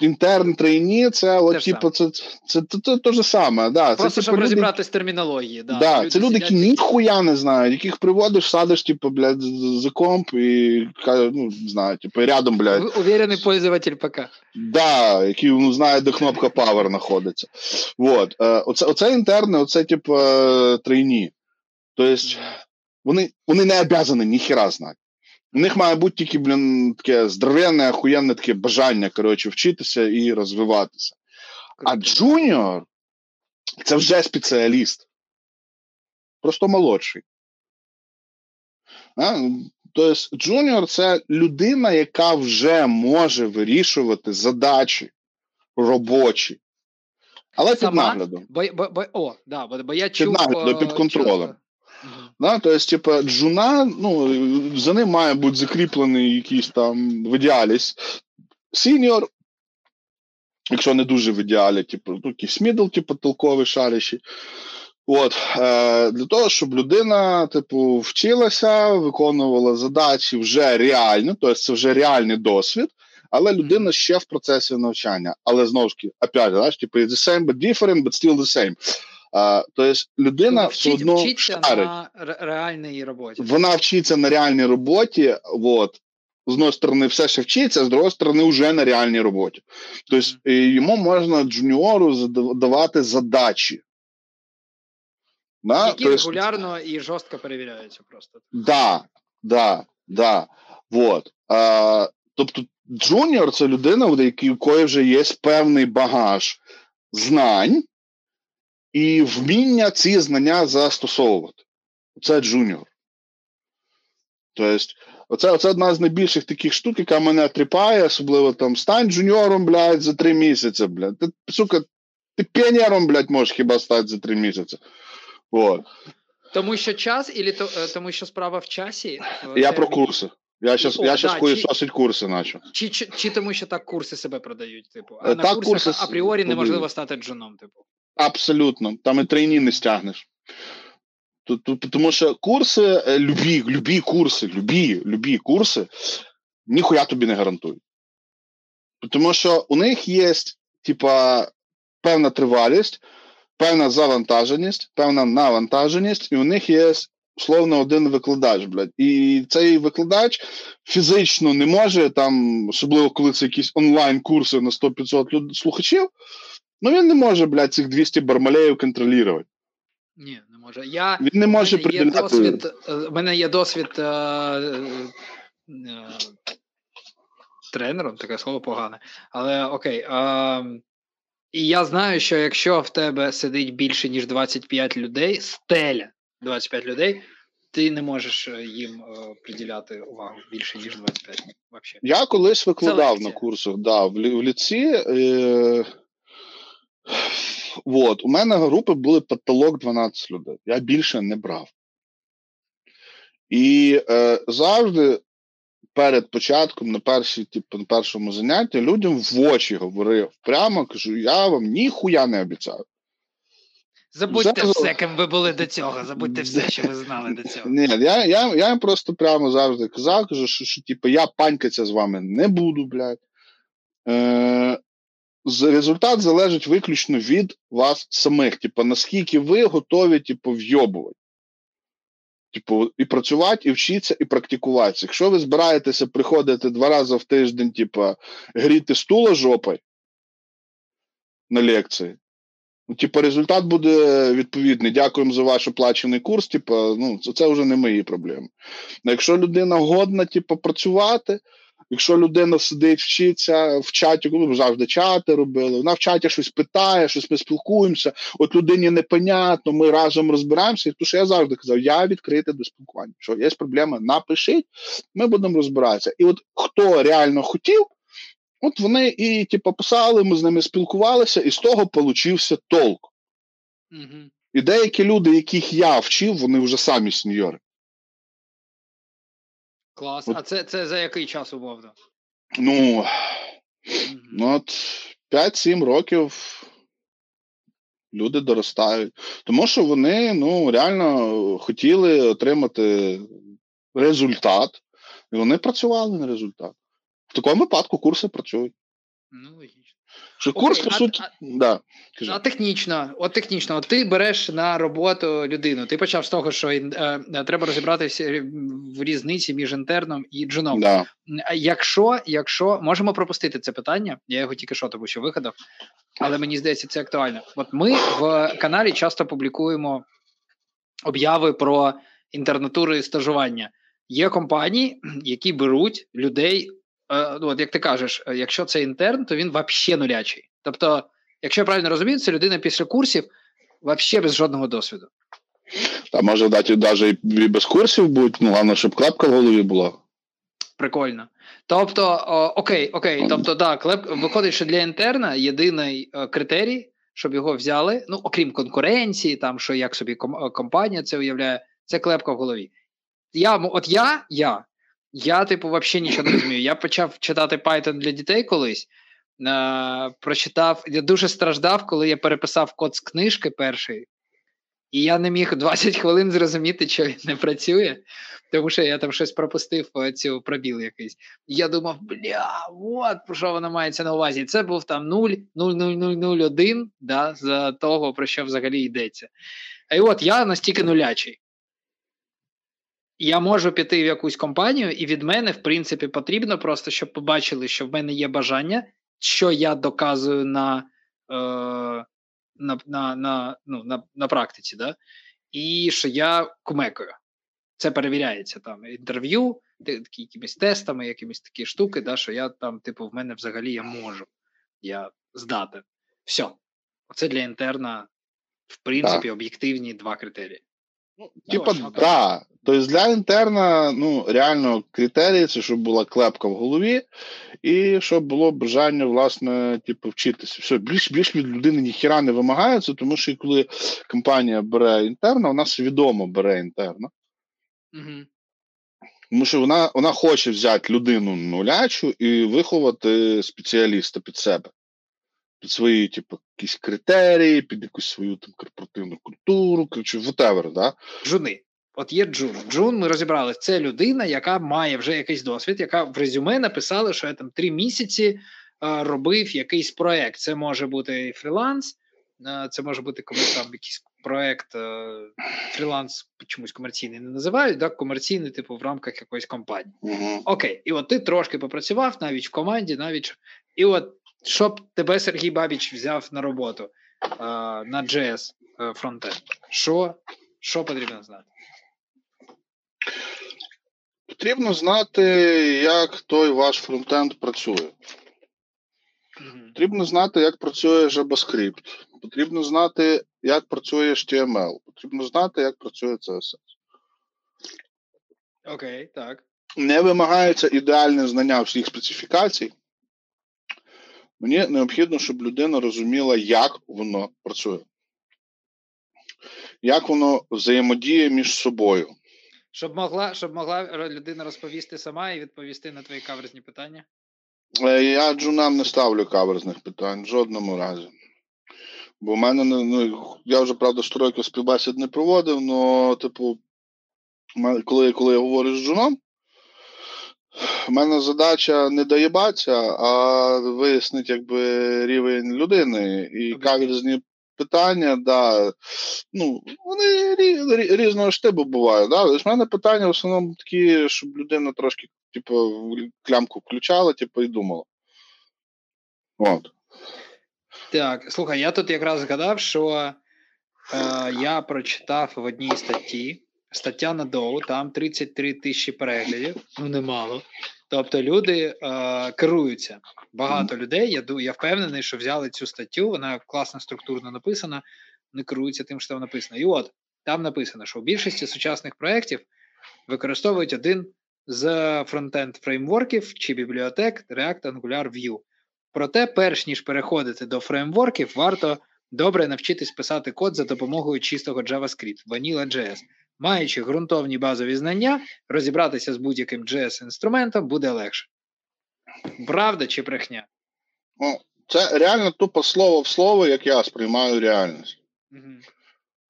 Інтерн трейні, це от, типу, це, це, це, це, те ж саме. Да. Просто це, щоб люди, розібратись в термінології. Да, да, люди Це люди, які ніхуя не знають, яких приводиш, садиш, типу, блядь, за комп і ну, не знаю, типу, рядом, блядь. Уверений пользователь ПК. Да, який ну, знає, де кнопка Power знаходиться. Вот. Е, оце, оце інтерни, оце, типу, trainee. Тобто, вони, вони не обязані ніхіра знати. У них має бути тільки, блін, таке здоровенне, охуєнне таке бажання, коротше, вчитися і розвиватися. А джуніор це вже спеціаліст. Просто молодший. Тобто, джуніор це людина, яка вже може вирішувати задачі робочі. Але Сама? під наглядом. Бо, бо, бо, о, да, бо, бо я чув, Під наглядом, під контролем. Да, то есть, типа, джуна, ну, за ним має бути закріплений якийсь там в ідеалі сіньор, якщо не дуже в ідеалі, типу, ну, якийсь middle, типу, толковий шарящий. От, е, Для того, щоб людина, типу, вчилася, виконувала задачі вже реально, тобто це вже реальний досвід, але людина ще в процесі навчання. Але знову ж таки, опять, знаєш, типу, the same, but different, but still the same. А, Тобто людина тобто все одно вчиться шарить. на реальній роботі. Вона вчиться на реальній роботі. от, з одної сторони, все ще вчиться, з другої сторони, вже на реальній роботі. Тобто mm-hmm. йому можна джуніору задавати задачі. Да? Які тобто, регулярно і жорстко перевіряються просто. Да, да, да. Вот. А, Тобто, джуніор це людина, у якої вже є певний багаж знань і вміння ці знання застосовувати. Це джуніор. Тобто, оце, оце одна з найбільших таких штук, яка мене тріпає, особливо там стань джуніором, блядь, за три місяці, блядь. Ти, сука, ти піонером, блядь, можеш хіба стати за три місяці. Вот. Тому що час, і то, е, тому що справа в часі? Я про курси. Я зараз О, я щас да, хую чи- сосить курси наче. Чи, чи, чи тому, що так курси себе продають, типу, а Е, на курсах курси апріорі неможливо стати джуном, типу. Абсолютно. Там і трейні не стягнеш. Тому що курси, е, любі, любі курси, любі, любі курси, ніхуя тобі не гарантують. Тому що у них є, типа, певна тривалість, певна завантаженість, певна навантаженість, і у них є условно один викладач, блядь. І цей викладач фізично не може, там, особливо коли це якісь онлайн-курси на 100-500 слухачів, ну він не може, блядь, цих 200 бармалеїв контролювати. Ні, не може. Я Він не може У мене є приділяти. досвід, е, у мене є досвід е, е, е, тренером, таке слово погане. Але окей. Е, і я знаю, що якщо в тебе сидить більше, ніж 25 людей, стеля 25 людей, ти не можеш е, їм е, приділяти увагу більше, ніж 25. Вообще. Я колись викладав на курсах, да, в ліці. Е, вот, у мене групи були потолок 12 людей. Я більше не брав. І е, завжди перед початком на, першій, типу, на першому занятті людям в очі говорив прямо кажу: я вам ніхуя не обіцяю. Забудьте Зараз- все, ким ви були до цього. Забудьте все, що ви знали до цього. Ні, я, я, я просто прямо завжди казав, кажу, що, що типу, я панькатися з вами не буду, блядь. Е, результат залежить виключно від вас самих. Типу, наскільки ви готові, типу, вйобувати. Типу, і працювати, і вчитися, і практикуватися. Якщо ви збираєтеся приходити два рази в тиждень, типу, гріти стула жопою на лекції, Ну, типу, результат буде відповідний. Дякуємо за ваш оплачений курс. Типу, ну, це, вже не мої проблеми. Якщо людина годна, типу, працювати, якщо людина сидить, вчиться в чаті, ми завжди чати робили, вона в чаті щось питає, щось ми спілкуємося, от людині непонятно, ми разом розбираємося. Тому що я завжди казав, я відкритий до спілкування. Що є проблема, напишіть, ми будемо розбиратися. І от хто реально хотів, От вони і типу, писали, ми з ними спілкувалися, і з того получився толк. Угу. І деякі люди, яких я вчив, вони вже самі сеньори. Клас. От- А це, це за який час умовно? Ну, Мгм. ну от 5-7 років люди доростають. Тому що вони ну, реально хотіли отримати результат, і вони працювали на результат. В такому випадку курси працюють. Ну, логічно. Що Окей, курс, по а- суті, а- да, кажи. А технічно, от технічно, от ти береш на роботу людину. Ти почав з того, що е, е, треба розібратися в різниці між інтерном і джуном. да. Якщо, якщо можемо пропустити це питання, я його тільки що тому що вигадав, але мені здається, це актуально. От ми в каналі часто публікуємо обяви про інтернатури стажування. Є компанії, які беруть людей. Е, Ну, от як ти кажеш, е, якщо це інтерн, то він взагалі нулячий. Тобто, якщо я правильно розумію, це людина після курсів взагалі без жодного досвіду. Та може дати навіть і без курсів будь, ну головне, щоб клепка в голові була. Прикольно. Тобто, о, окей, окей, тобто, да, клеп виходить, що для інтерна єдиний е, критерій, щоб його взяли, ну окрім конкуренції, там що як собі ком- компанія це уявляє, це клепка в голові. Я, от я, я, я, типу, взагалі нічого не розумію. Я почав читати Python для дітей колись. Е, прочитав, я дуже страждав, коли я переписав код з книжки першої, і я не міг 20 хвилин зрозуміти, що він не працює, тому що я там щось пропустив е, цю пробіл якийсь. Я думав, бля, от про що вона мається на увазі. Це був там 0, 0,0001, да, з того, про що взагалі йдеться. А і от я настільки нулячий. Я можу піти в якусь компанію, і від мене, в принципі, потрібно просто, щоб побачили, що в мене є бажання, що я доказую на, е, на, на, на, ну, на, на практиці, да? і що я кумекаю. Це перевіряється там інтерв'ю, такі якимись тестами, якимись такі штуки, да, що я там, типу, в мене взагалі я можу, я здатен. Все. Оце для інтерна, в принципі, об'єктивні два критерії. Типа, да. Тобто для інтерна, ну, реально критерії це щоб була клепка в голові, і щоб було бажання, власне, типу, вчитися. Все, більш, більш від людини ніхіра не вимагається, тому що коли компанія бере інтерна, вона свідомо бере інтерна. Угу. Тому що вона вона хоче взяти людину нулячу і виховати спеціаліста під себе, під свої, типу, якісь критерії, під якусь свою там корпоративну культуру, коротше, whatever, да? Джуни. От є Джун. Джун, ми розібрали, це людина, яка має вже якийсь досвід, яка в резюме написала, що я там три місяці а, робив якийсь проект. Це може бути фріланс, а, це може бути коли там якийсь проект а, фріланс чомусь комерційний не називають, так, комерційний, типу, в рамках якоїсь компанії. Угу. Окей, і от ти трошки попрацював навіть в команді, навіть і от щоб тебе Сергій Бабіч взяв на роботу на JS фронтенд, що, що потрібно знати? Потрібно знати, як той ваш фронтенд працює. mm Потрібно знати, як працює JavaScript. Потрібно знати, як працює HTML. Потрібно знати, як працює CSS. Окей, okay, так. Не вимагається ідеальне знання всіх специфікацій. Мені необхідно, щоб людина розуміла, як воно працює, як воно взаємодіє між собою. Щоб могла щоб могла людина розповісти сама і відповісти на твої каверзні питання? Е, я джунам не ставлю каверзних питань в жодному разі. Бо в мене ну, я вже правда років співбесід не проводив, але, типу, коли коли я говорю з джуном, в мене задача не доїбатися, а вияснити якби, рівень людини і каверзні питання, да, ну, вони різного штибу бувають. Да? В мене питання в основному такі, щоб людина трошки, типу, клямку включала, типу, і думала. От. Так, слухай, я тут якраз згадав, що е, я прочитав в одній статті. Стаття на Доу, там 33 тисячі переглядів, ну немало. Тобто люди е, керуються. Багато людей. Я я впевнений, що взяли цю статтю, вона класно структурно написана, не керуються тим, що там написано. І от там написано, що у більшості сучасних проєктів використовують один з фронтенд фреймворків чи бібліотек React Angular Vue. Проте, перш ніж переходити до фреймворків, варто добре навчитись писати код за допомогою чистого JavaScript, Vanilla.js. Маючи ґрунтовні базові знання, розібратися з будь-яким JS-інструментом буде легше. Правда чи брехня? Ну, Це реально тупо слово в слово, як я сприймаю реальність. Угу.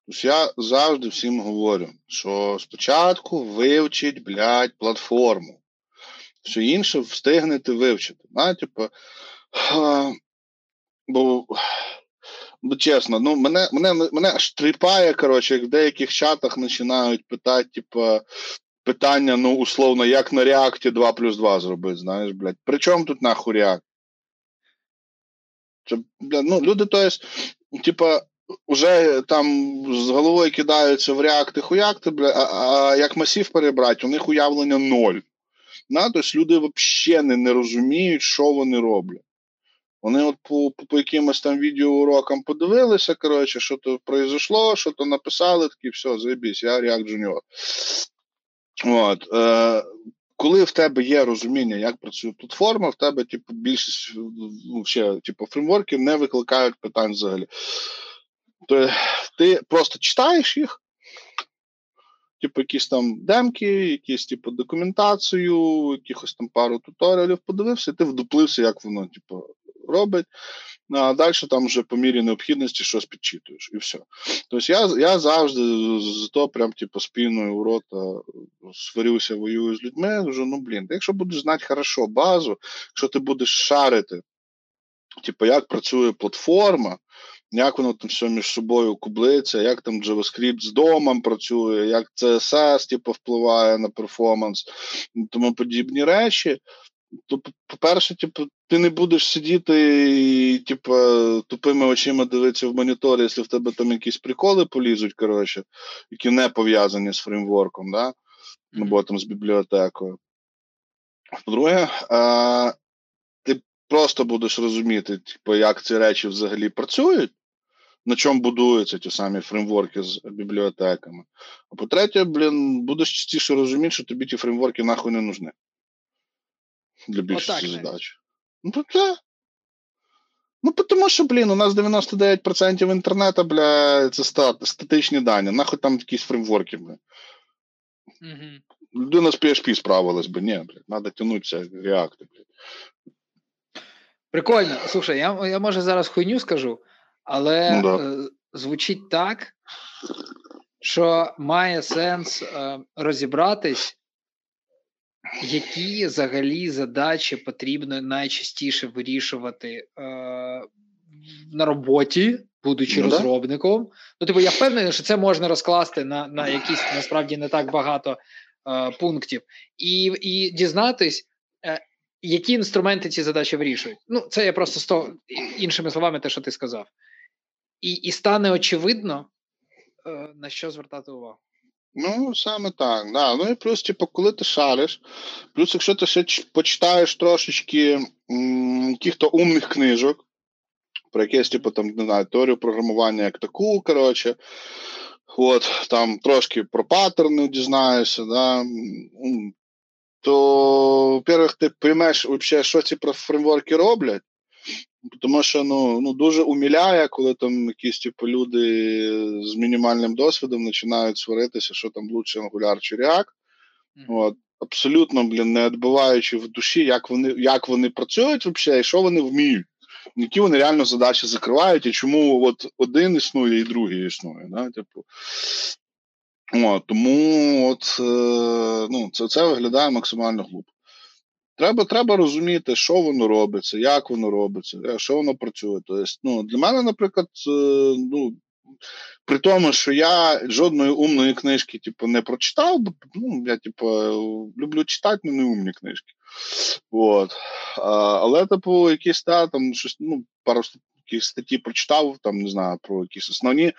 Тож я завжди всім говорю, що спочатку вивчіть, блядь, платформу. Все інше встигнете вивчити. Знаєте, типу, бо Ну, чесно, ну мене мене, мене аж тріпає, коротше, як в деяких чатах починають питати, типу, питання, ну, условно, як на реакті 2 плюс 2 зробити, знаєш, блядь. При чому тут нахуй реакт? Ну, люди, то есть, типа, вже там з головою кидаються в реакти хуякти, бля, а, а як масів перебрати, у них уявлення ноль. Тобто люди взагалі не, не розуміють, що вони роблять. Вони от по по, якимось там відеоурокам подивилися, коротше, що то произошло, що то написали, такі, все, заєбісь, я React Junior. От, е, Коли в тебе є розуміння, як працює платформа, в тебе типу, більшість ну, ще, типу, фреймворків не викликають питань взагалі. То Ти просто читаєш їх, типу, якісь там демки, якісь типу, документацію, якихось там пару туторіалів подивився, і ти вдуплився, як воно, типу, робить, а далі там вже по мірі необхідності щось підчитуєш і все. Тобто я я завжди з то прям типу, спіною у рота сварюся, воюю з людьми. Вже, ну блін, якщо будеш знати хорошо базу, якщо ти будеш шарити, типу, як працює платформа. Як воно там все між собою кублиться, як там JavaScript з домом працює, як CSS типу, впливає на перформанс, тому подібні речі, то, по-перше, типу, ти не будеш сидіти і, типу, тупими очима дивитися в монітор, якщо в тебе там якісь приколи полізуть, коротше, які не пов'язані з фреймворком, да? або там з бібліотекою. По-друге, а, ти просто будеш розуміти, типу, як ці речі взагалі працюють, на чому будуються ті самі фреймворки з бібліотеками. А по-третє, блін, будеш частіше розуміти, що тобі ті фреймворки нахуй не нужні для більшості задач. Ну, це. Ну, тому що, блін, у нас 99% інтернету, бля, це стат, статичні дані. Нахуй там якісь фреймворки, бля. Угу. Людина з PHP справилась би, ні, блядь, треба тягнутися React, блядь. Прикольно. Слушай, я я може зараз хуйню скажу, але ну, да. е, звучить так, що має сенс е, розібратись, які взагалі задачі потрібно найчастіше вирішувати е, на роботі, будучи ну, розробником. Ну, типу, я впевнений, що це можна розкласти на на якісь насправді не так багато е, пунктів, і і дізнатись, е, які інструменти ці задачі вирішують. Ну, це я просто сто іншими словами, те, що ти сказав. І і стане очевидно, е, на що звертати увагу. Ну, саме так. Да. Ну і плюс, типу, коли ти шариш, плюс, якщо ти ще почитаєш трошечки яких-то умних книжок, про якесь, типу, там, не знаю, теорію програмування як таку, коротше, от, там трошки про паттерни дізнаєшся, да, то, во-первых, ти приймеш, що ці фреймворки роблять, тому що ну, ну дуже уміляє, коли там якісь типу, люди з мінімальним досвідом починають сваритися, що там лучше Angular чи React. Mm-hmm. От. Абсолютно, блін, не відбиваючи в душі, як вони як вони працюють взагалі і що вони вміють, які вони реально задачі закривають, і чому от один існує і другий існує. Да? Типу. От, Тому от, е, ну, це це виглядає максимально глупо. Треба треба розуміти, що воно робиться, як воно робиться, е, що воно працює. Тобто, ну, Для мене, наприклад, е, ну, при тому, що я жодної умної книжки типу, не прочитав, бо ну, я типу, люблю читати, але не умні книжки. От. А, Але, типу, якісь та, там щось, ну, пару якісь статті прочитав, там не знаю про якісь основні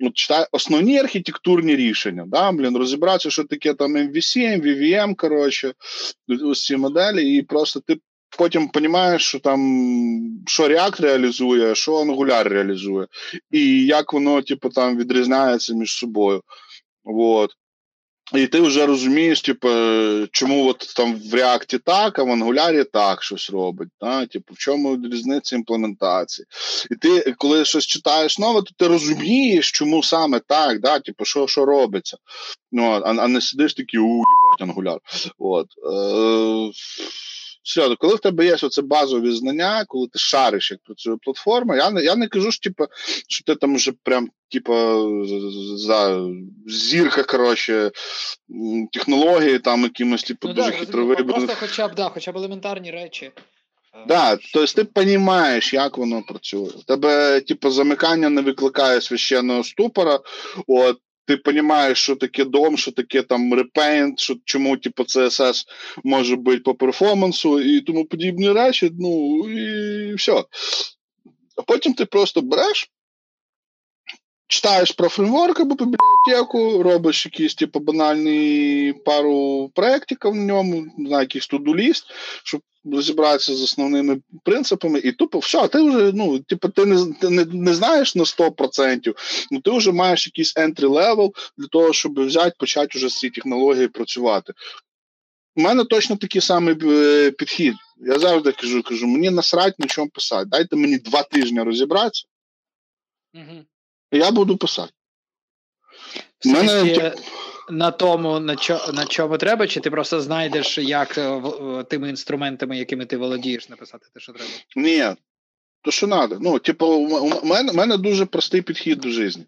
от читаю, основні архітектурні рішення. Да, блін, Розібратися, що таке там MVC, MVVM, коротше, ось ці моделі, і просто ти потім розумієш, що там що React реалізує, що Angular реалізує, і як воно, типу, там відрізняється між собою. Вот. І ти вже розумієш, типу, чому от там в React так, а в Angular так щось робить. Да? Типу, в чому різниця імплементації. І ти, коли щось читаєш нове, то ти розумієш, чому саме так, да? типу, що що робиться. Ну, А а не сидиш такий, у, ангуляр. От. Е- все, коли в тебе є оце базові знання, коли ти шариш, як працює платформа, я не я не кажу, що, типу, що ти там вже прям типу, за зірка, коротше, технології, там якимось типу, ну, дуже да, хитро вибраних. Просто хоча б да, хоча б елементарні речі. Да, тобто ти розумієш, як воно працює. У тебе, типу, замикання не викликає священного ступора, от, ти розумієш, що таке дом, що таке там репейнт, що чому типу, CSS може бути по перформансу і тому подібні речі. Ну і все. А потім ти просто береш. Читаєш про фреймворк або бібліотеку, робиш якийсь типу, банальний пару проєктиків в ньому, на якийсь туду-ліст, щоб розібратися з основними принципами, і тупо все, ти вже ну, типу, ти не ти не, не знаєш на 100%, ну ти вже маєш якийсь entry level для того, щоб взяти, почати вже з цієї технології працювати. У мене точно такий самий е, підхід. Я завжди кажу, кажу, мені насрать на чому писати. Дайте мені два тижні розібратися, угу. Я буду писати. У мене на тому, на чо, на чому треба, чи ти просто знайдеш, як е, тими інструментами, якими ти володієш, написати те, що треба? Ні, то що треба. Ну, типу, у мене, у мене дуже простий підхід до життя.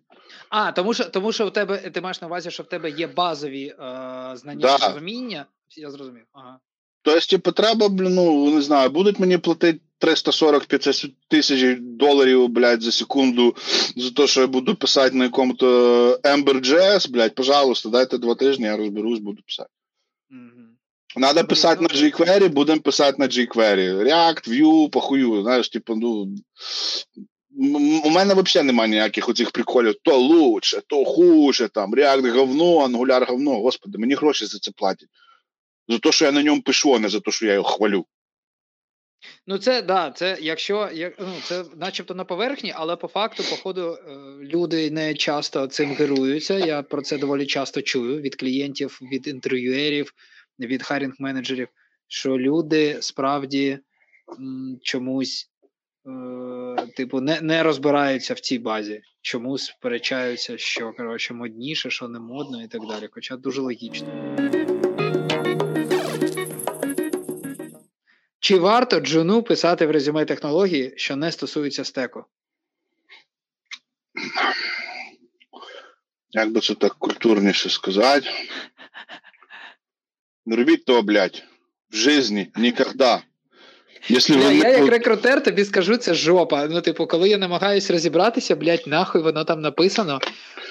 А, тому що тому що в тебе ти маєш на увазі, що в тебе є базові е, знання да. розуміння. Я зрозумів. Ага. Тобто, типу, треба, ну, не знаю, будуть мені платити 340-500 тисяч доларів, блядь, за секунду за те, що я буду писати на якому-то Ember.js, блядь, пожалуйста, дайте два тижні, я розберусь, буду писати. Mm-hmm. Надо писати на jQuery, будемо писати на jQuery. React, Vue, похую, знаєш, типу, ну. У мене взагалі немає ніяких оцих приколів. То лучше, то хуже, там, React говно, Angular говно. Господи, мені гроші за це платять. За те, що я на ньому пишу, а не за те, що я його хвалю. Ну, це да, це якщо як ну це, начебто на поверхні, але по факту, походу, е, люди не часто цим керуються. Я про це доволі часто чую від клієнтів, від інтерв'юерів, від харінг менеджерів, що люди справді м, чомусь, е, типу, не не розбираються в цій базі, чомусь сперечаються, що коротше модніше, що не модно, і так далі. Хоча дуже логічно. Чи варто джуну писати в резюме технології, що не стосуються стеку? Як би це так культурніше сказати? Не робіть того, блядь, в житті ніколи. Якщо ви... Я як рекрутер тобі скажу, це жопа. Ну, типу, коли я намагаюсь розібратися, блядь, нахуй воно там написано.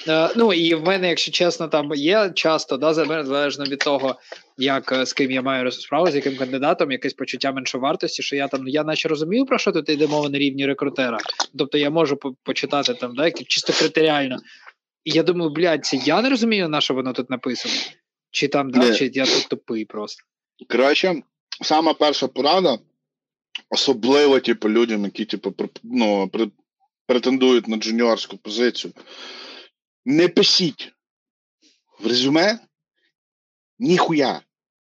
Е, ну і в мене, якщо чесно, там є часто, да, залежно від того, як е, з ким я маю справу, з яким кандидатом, якесь почуття меншовартості, що я там, я наче розумію, про що тут йде мова на рівні рекрутера. Тобто я можу почитати там, да, чисто критеріально. І я думаю, блядь, це я не розумію, на що воно тут написано. Чи там, да, чи я тут тупий просто. Краще, сама перша порада, особливо, типу, людям, які, типу, ну, претендують на джуніорську позицію. Не пишіть в резюме ніхуя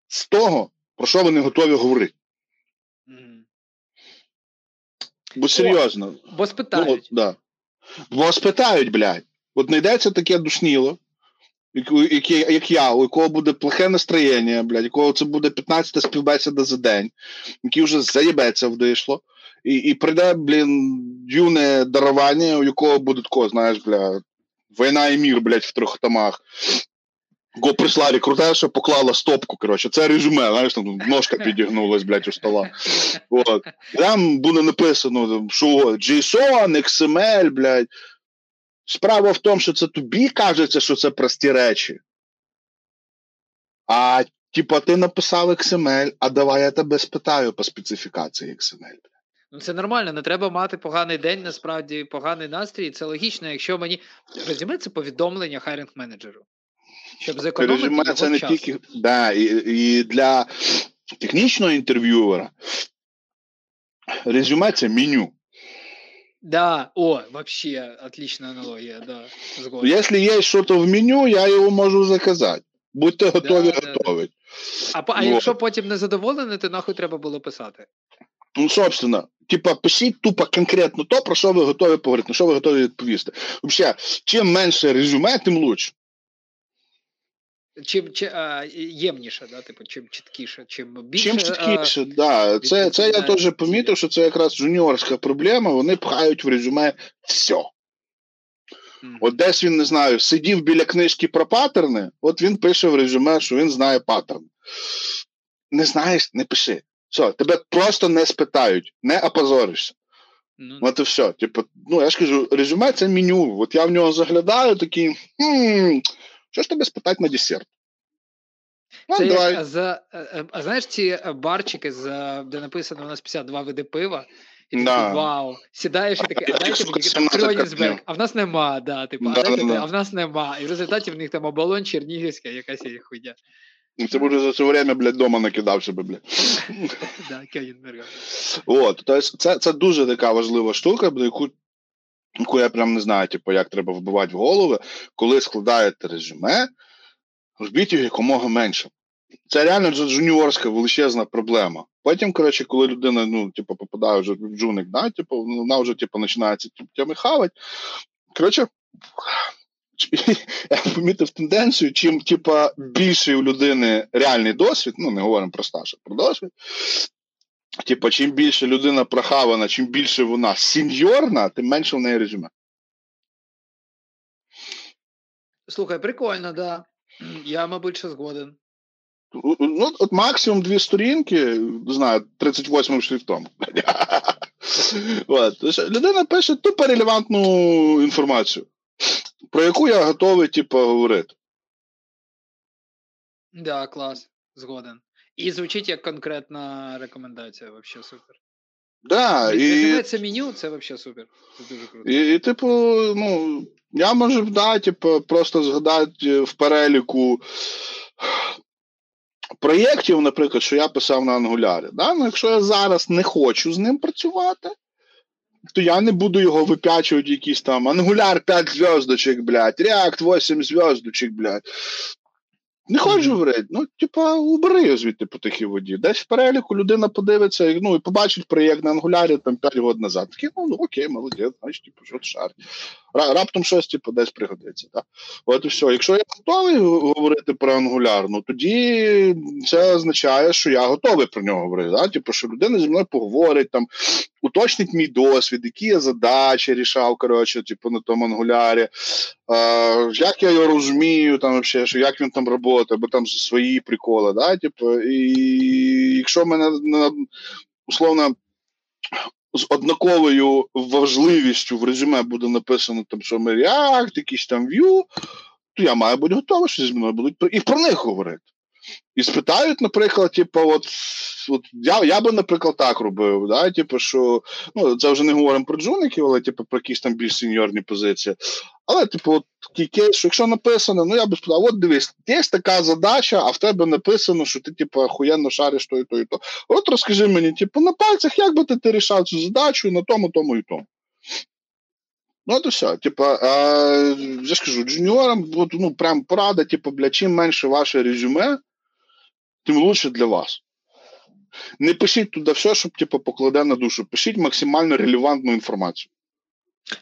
з того, про що ви не готові говорити. Mm. Бо серйозно. О, бо спитають. Ну, от, да. Бо спитають, блядь. От знайдеться таке душніло, як, як я, у якого буде плохе настроєння, блядь, якого це буде 15 співбесіда за день, який вже заєбеться вдишло, і і прийде, блін, юне дарування, у якого буде тако, знаєш, блядь, Війна і мір, блядь, в трьох томах. Го прийшла рекрутерша, поклала стопку. коротше, Це резюме, знаєш, там ножка підігнулась, блядь, у стола. От. Там буде написано, що JSON, XML, блядь. Справа в тому, що це тобі кажеться, що це прості речі. А типа, ти написав XML, а давай я тебе спитаю по специфікації XML. Ну, це нормально, не треба мати поганий день, насправді поганий настрій. Це логічно, якщо мені резюме це повідомлення хайринг менеджеру. Щоб зекономити Резюме його це не час. тільки да, і, і для технічного інтерв'юера. Резюме це меню. Да, о, вообще отличная аналогия, да. Згоден. Если есть что-то в меню, я його можу заказати. Будьте готові да, готові. Да, да. А, а якщо потім не задоволений, то нахуй треба було писати. Ну, собственно, типа, пишіть тупо конкретно то, про що ви готові поговорити, на що ви готові відповісти. Взагалі, чим менше резюме, тим лучше. Чим чи, а, ємніше, да? типу, чим чіткіше, чим більше. Чим чіткіше, так. Да. Це це я теж помітив, що це якраз жуніорська проблема, вони пхають в резюме все. Mm-hmm. От десь він не знаю, сидів біля книжки про паттерни, от він пише в резюме, що він знає паттерн. Не знаєш, не пиши. Все, тебе просто не спитають, не опозоришся. Ну, От і все. Типу, ну, я ж кажу, резюме це меню. От я в нього заглядаю, такий. хм, Що ж тебе спитати на десерт? Ну, це давай. як за, е, е, а знаєш ці барчики, де написано у нас 52 види пива, і да. такий, вау, сідаєш і такий, а дайте мені Крьонісберг, а в нас нема, да, типу, да, а, дайте, да, а в нас нема. І в результаті в них там оболонь Чернігівська, якась хуйня. Це може за це время, блядь, дома накидав себе, блядь. Да, От, тобто це, це дуже така важлива штука, яку яку я прям не знаю, типу, як треба вбивати в голови, коли складаєте резюме, робіть його якомога менше. Це реально джуніорська величезна проблема. Потім, коротше, коли людина ну, типу, попадає вже в джуник, да, типу, вона вже типу, починається тями хавати. Коротше, я помітив тенденцію, чим типа, більший у людини реальний досвід, ну не говоримо про стаж, а про досвід. Типа, чим більше людина прохавана, чим більше вона сеньорна, тим менше в неї резюме. Слухай, прикольно, да. Я, мабуть, ще згоден. Ну, от максимум дві сторінки, знаю, 38 шрифтом. Людина пише тупо релевантну інформацію про яку я готовий, типу, говорити. Да, клас, згоден. І звучить як конкретна рекомендація, взагалі супер. Да, і... Це меню, це взагалі супер. Це дуже круто. І, і, типу, ну, я можу да, типу, просто згадати в переліку проєктів, наприклад, що я писав на ангулярі. Да? Ну, Якщо я зараз не хочу з ним працювати, то я не буду його випячувати якісь там Angular 5 зв'язочок, блядь, React 8 зв'язочок, блядь. Не mm-hmm. говорити, ну, типа, убери звідти по тихій воді. Десь в переліку людина подивиться ну, і побачить проєкт на ангулярі там 5 років назад. Такий, ну, ну окей, молодець, значить, типу, що шар. Раптом щось типу, десь пригодиться. Так? От і все. Якщо я готовий говорити про ангуляр, ну тоді це означає, що я готовий про нього говорити. Так? Типу, що людина зі мною поговорить, там, уточнить мій досвід, які я задачі рішав, коротше, типу, на тому ангулярі. Uh, як я його розумію, там вообще, що як він там працює, бо там свої приколи, да, типу, і якщо мене условно з однаковою важливістю в резюме буде написано, там, що ми React, якісь там Vue, то я маю бути готовий, що зі мною будуть і про них говорити. І спитають, наприклад, типу, от от я я би, наприклад, так робив. да, типу, що, ну, Це вже не говоримо про джуників, але типу, про якісь там більш сеньорні позиції. Але, типу, от такий кейс, що якщо написано, ну я би сказав, от дивись, є така задача, а в тебе написано, що ти, типу, охуєнно шариш то і то і то. От розкажи мені, типу, на пальцях, як би ти, ти рішав цю задачу на тому, тому і тому. Ну, от все. Типа, я скажу, джуніорам, от, ну, прям порада, типу, бля, чим менше ваше резюме, тим лучше для вас. Не пишіть туди все, щоб типу, покладе на душу. Пишіть максимально релевантну інформацію.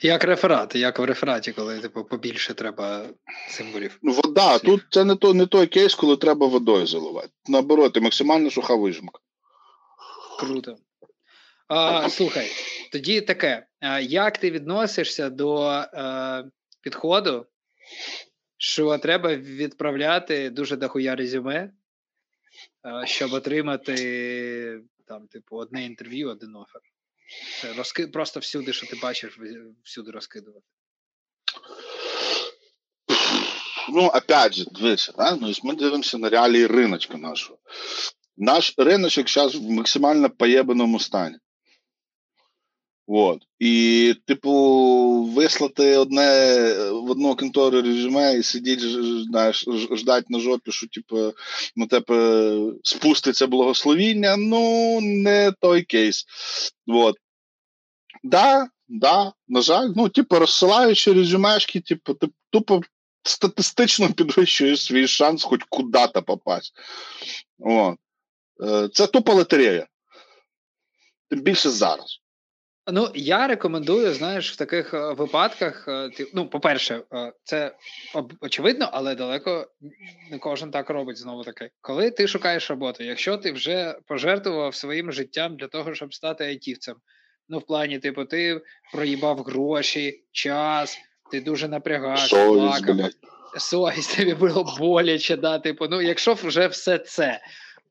Як реферат, як в рефераті, коли типу, побільше треба символів. Ну, вода, тут це не то, не той кейс, коли треба водою заливати. Наоборот, максимально суха вижимка. Круто. А, Слухай, тоді таке. А, Як ти відносишся до а, підходу, що треба відправляти дуже дохуя резюме, щоб отримати там, типу, одне інтерв'ю, один офер. Це розки... Просто всюди, що ти бачиш, всюди розкидувати. Ну, опять же, дивися, да? ну, ми дивимося на реалії риночка нашого. Наш риночок зараз в максимально поєбаному стані. От. І, типу, вислати одне в одну контору резюме і сидіти, знаєш, ждати на жопі, що типу, на тебе спуститься благословіння, ну, не той кейс. От. Да, да, на жаль, ну, типу, розсилаючи резюмешки, типу, ти тупо статистично підвищуєш свій шанс хоч куди-то попасть. От. Е, це тупо лотерея. Тим більше зараз. Ну, я рекомендую, знаєш, в таких е, випадках. Е, ну, по-перше, е, це очевидно, але далеко не кожен так робить знову таки. Коли ти шукаєш роботу, якщо ти вже пожертвував своїм життям для того, щоб стати айтівцем, ну в плані, типу, ти проїбав гроші, час, ти дуже напрягався, плакав, совість тобі було боляче, да, типу, ну, якщо вже все це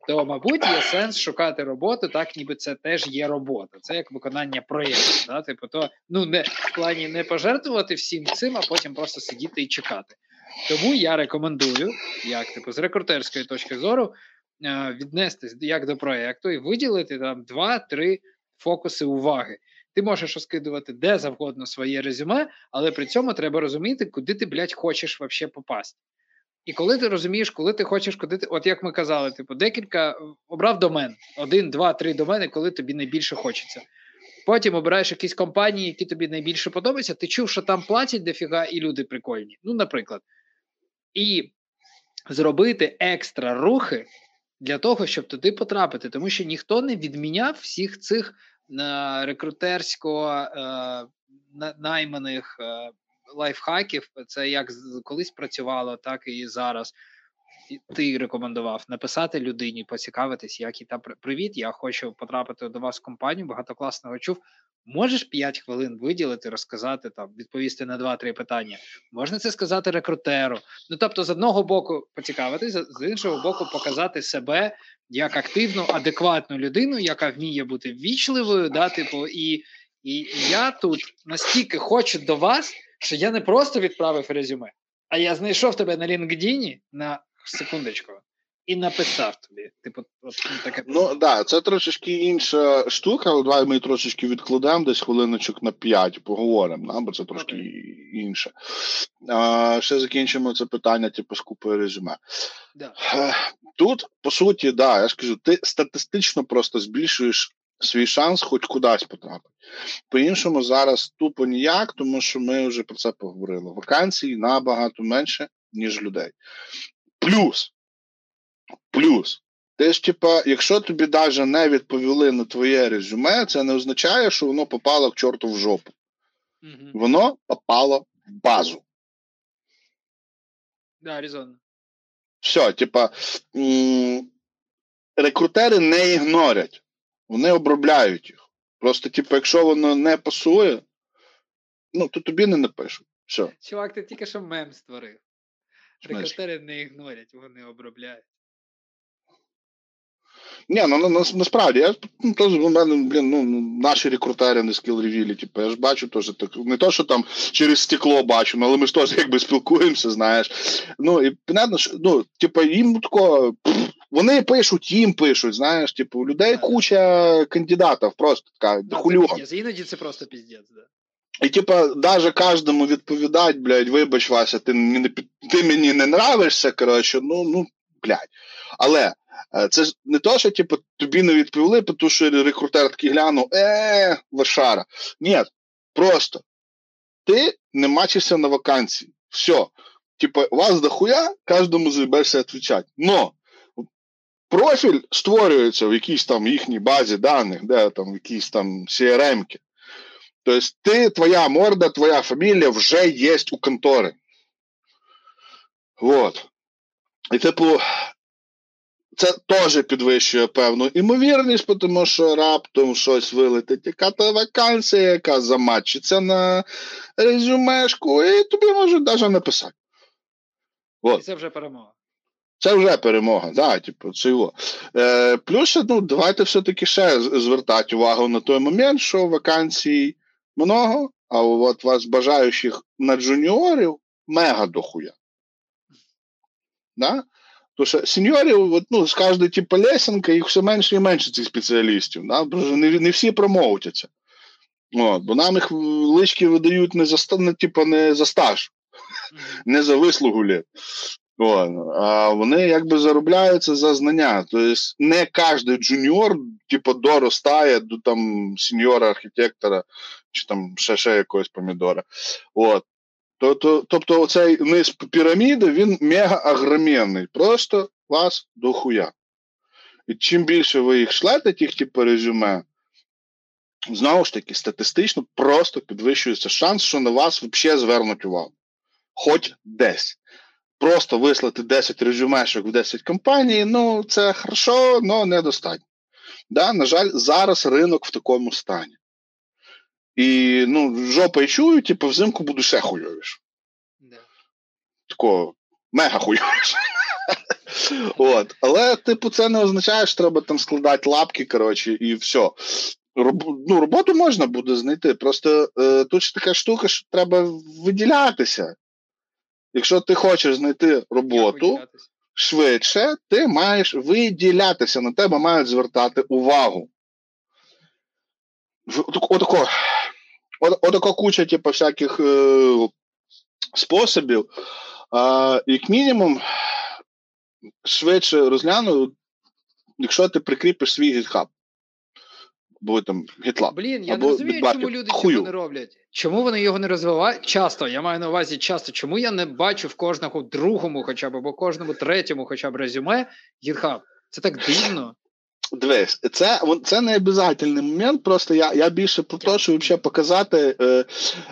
то, мабуть, є сенс шукати роботу, так ніби це теж є робота. Це як виконання проєкту. Да? Типу, то ну не в плані не пожертвувати всім цим, а потім просто сидіти і чекати. Тому я рекомендую, як типу, з рекрутерської точки зору, е, віднестись як до проєкту і виділити там два-три фокуси уваги. Ти можеш розкидувати де завгодно своє резюме, але при цьому треба розуміти, куди ти, блядь, хочеш вообще попасти. І коли ти розумієш, коли ти хочеш куди ти, от як ми казали, типу, декілька обрав домен, один, два, три домени, коли тобі найбільше хочеться. Потім обираєш якісь компанії, які тобі найбільше подобаються. Ти чув, що там платять дофіга, і люди прикольні. Ну, наприклад. І зробити екстра рухи для того, щоб туди потрапити, тому що ніхто не відміняв всіх цих е, рекрутерсько е, найманих е, лайфхаків. Це як колись працювало, так і зараз. Ти рекомендував написати людині, поцікавитись, як і та привіт. Я хочу потрапити до вас в компанію. Багато класного чув. Можеш 5 хвилин виділити, розказати там, відповісти на 2-3 питання. Можна це сказати рекрутеру. Ну тобто, з одного боку, поцікавитись, з іншого боку, показати себе як активну, адекватну людину, яка вміє бути ввічливою. Да, типу, і, і я тут настільки хочу до вас що я не просто відправив резюме, а я знайшов тебе на LinkedIn на секундочку і написав тобі. Типу, от ну, таке. Ну так, да, це трошечки інша штука. але Давай ми трошечки відкладемо десь хвилиночок на 5, поговоримо, да, бо це трошки okay. інше. А, Ще закінчимо це питання, типу, з купою резюме. Да. Тут, по суті, да, я ж кажу, ти статистично просто збільшуєш свій шанс хоч кудись потрапити. По-іншому, зараз тупо ніяк, тому що ми вже про це поговорили. Вакансій набагато менше, ніж людей. Плюс, Плюс, ти ж, типа, якщо тобі навіть не відповіли на твоє резюме, це не означає, що воно попало к чорту в жопу. Мгм. Воно попало в базу. Да, резонно. Все, типа, м, рекрутери не ігнорять, вони обробляють їх. Просто, типу, якщо воно не пасує, ну, то тобі не напишуть. Все. Чувак, ти тільки що мем створив. Рекрутери не ігнорять, вони обробляють. Ні, ну, ну нас- насправді, я ну, теж у мене, блін, ну, наші рекрутери не скіл ревілі, типу, я ж бачу теж так, не то, що там через стекло бачу, ну, але ми ж теж якби спілкуємося, знаєш. Ну, і понятно, що, ну, типу, їм тако, пф, вони пишуть, їм пишуть, знаєш, типу, у людей куча кандидатів, просто така, Да, це Іноді це просто піздець, да. І типа, даже кожному відповідать, блядь, вибач, Вася, ти мені не ти мені не нравишся, коротше, ну, ну, блядь. Але е, це ж не то, що типу, тобі не відповіли, тому що рекрутер такий глянув, е, лошара. Ні, просто ти не мачишся на вакансії. Все. Типа, вас дохуя, кожному заїбешся відповідати. Но профіль створюється в якійсь там їхній базі даних, де там в якійсь там CRM-ки. Тобто ти, твоя морда, твоя фамілія вже є у контори. Вот. І, типу, це теж підвищує певну імовірність, тому що раптом щось вилетить, яка та вакансія, яка заматчиться на резюмешку, і тобі можуть навіть написати. І це вже перемога. Це вже перемога, да, типу, це його. Е, плюс, ну, давайте все-таки ще звертати увагу на той момент, що вакансій много, а от вас бажаючих на джуніорів мега дохуя. Да? Тому що сеньорів, от, ну, з кожної типу лесенка, їх все менше і менше цих спеціалістів. Да? Не, не всі промоутяться. От, бо нам їх лычки видають не за, не, типу, не за стаж, не за вислугу літ. А вони якби заробляються за знання. Тобто не кожен джуніор, типу, доростає до там сеньора архітектора чи там ще, ще якогось помідора. От. То, то, тобто оцей низ піраміди він мега агроменний. Просто вас дохуя. І чим більше ви їх шлете, тих типу резюме, знову ж таки, статистично просто підвищується шанс, що на вас взагалі звернуть увагу. Хоч десь. Просто вислати 10 резюмешок в 10 компаній, ну це хорошо, але недостатньо. Да, на жаль, зараз ринок в такому стані. І ну, жопа і чую, типу, взимку буду ще хуйовіше. Да. Такого мега хуйовіше. От. Але, типу, це не означає, що треба там складати лапки, коротше, і все. Роб... Ну, роботу можна буде знайти. Просто е, тут ж така штука, що треба виділятися. Якщо ти хочеш знайти роботу швидше, ти маєш виділятися, на тебе мають звертати увагу. Отако, отако куча, типу, всяких е, способів. А, як мінімум, швидше розгляну, якщо ти прикріпиш свій GitHub. Або там GitLab. Блін, я Або не розумію, відбаки. чому люди Хую. цього не роблять. Чому вони його не розвивають? Часто, я маю на увазі часто. Чому я не бачу в кожному другому, хоча б або кожному третьому, хоча б резюме GitHub? Це так дивно. Дивись, це, це не обов'язковий момент, просто я, я більше про те, щоб взагалі показати е,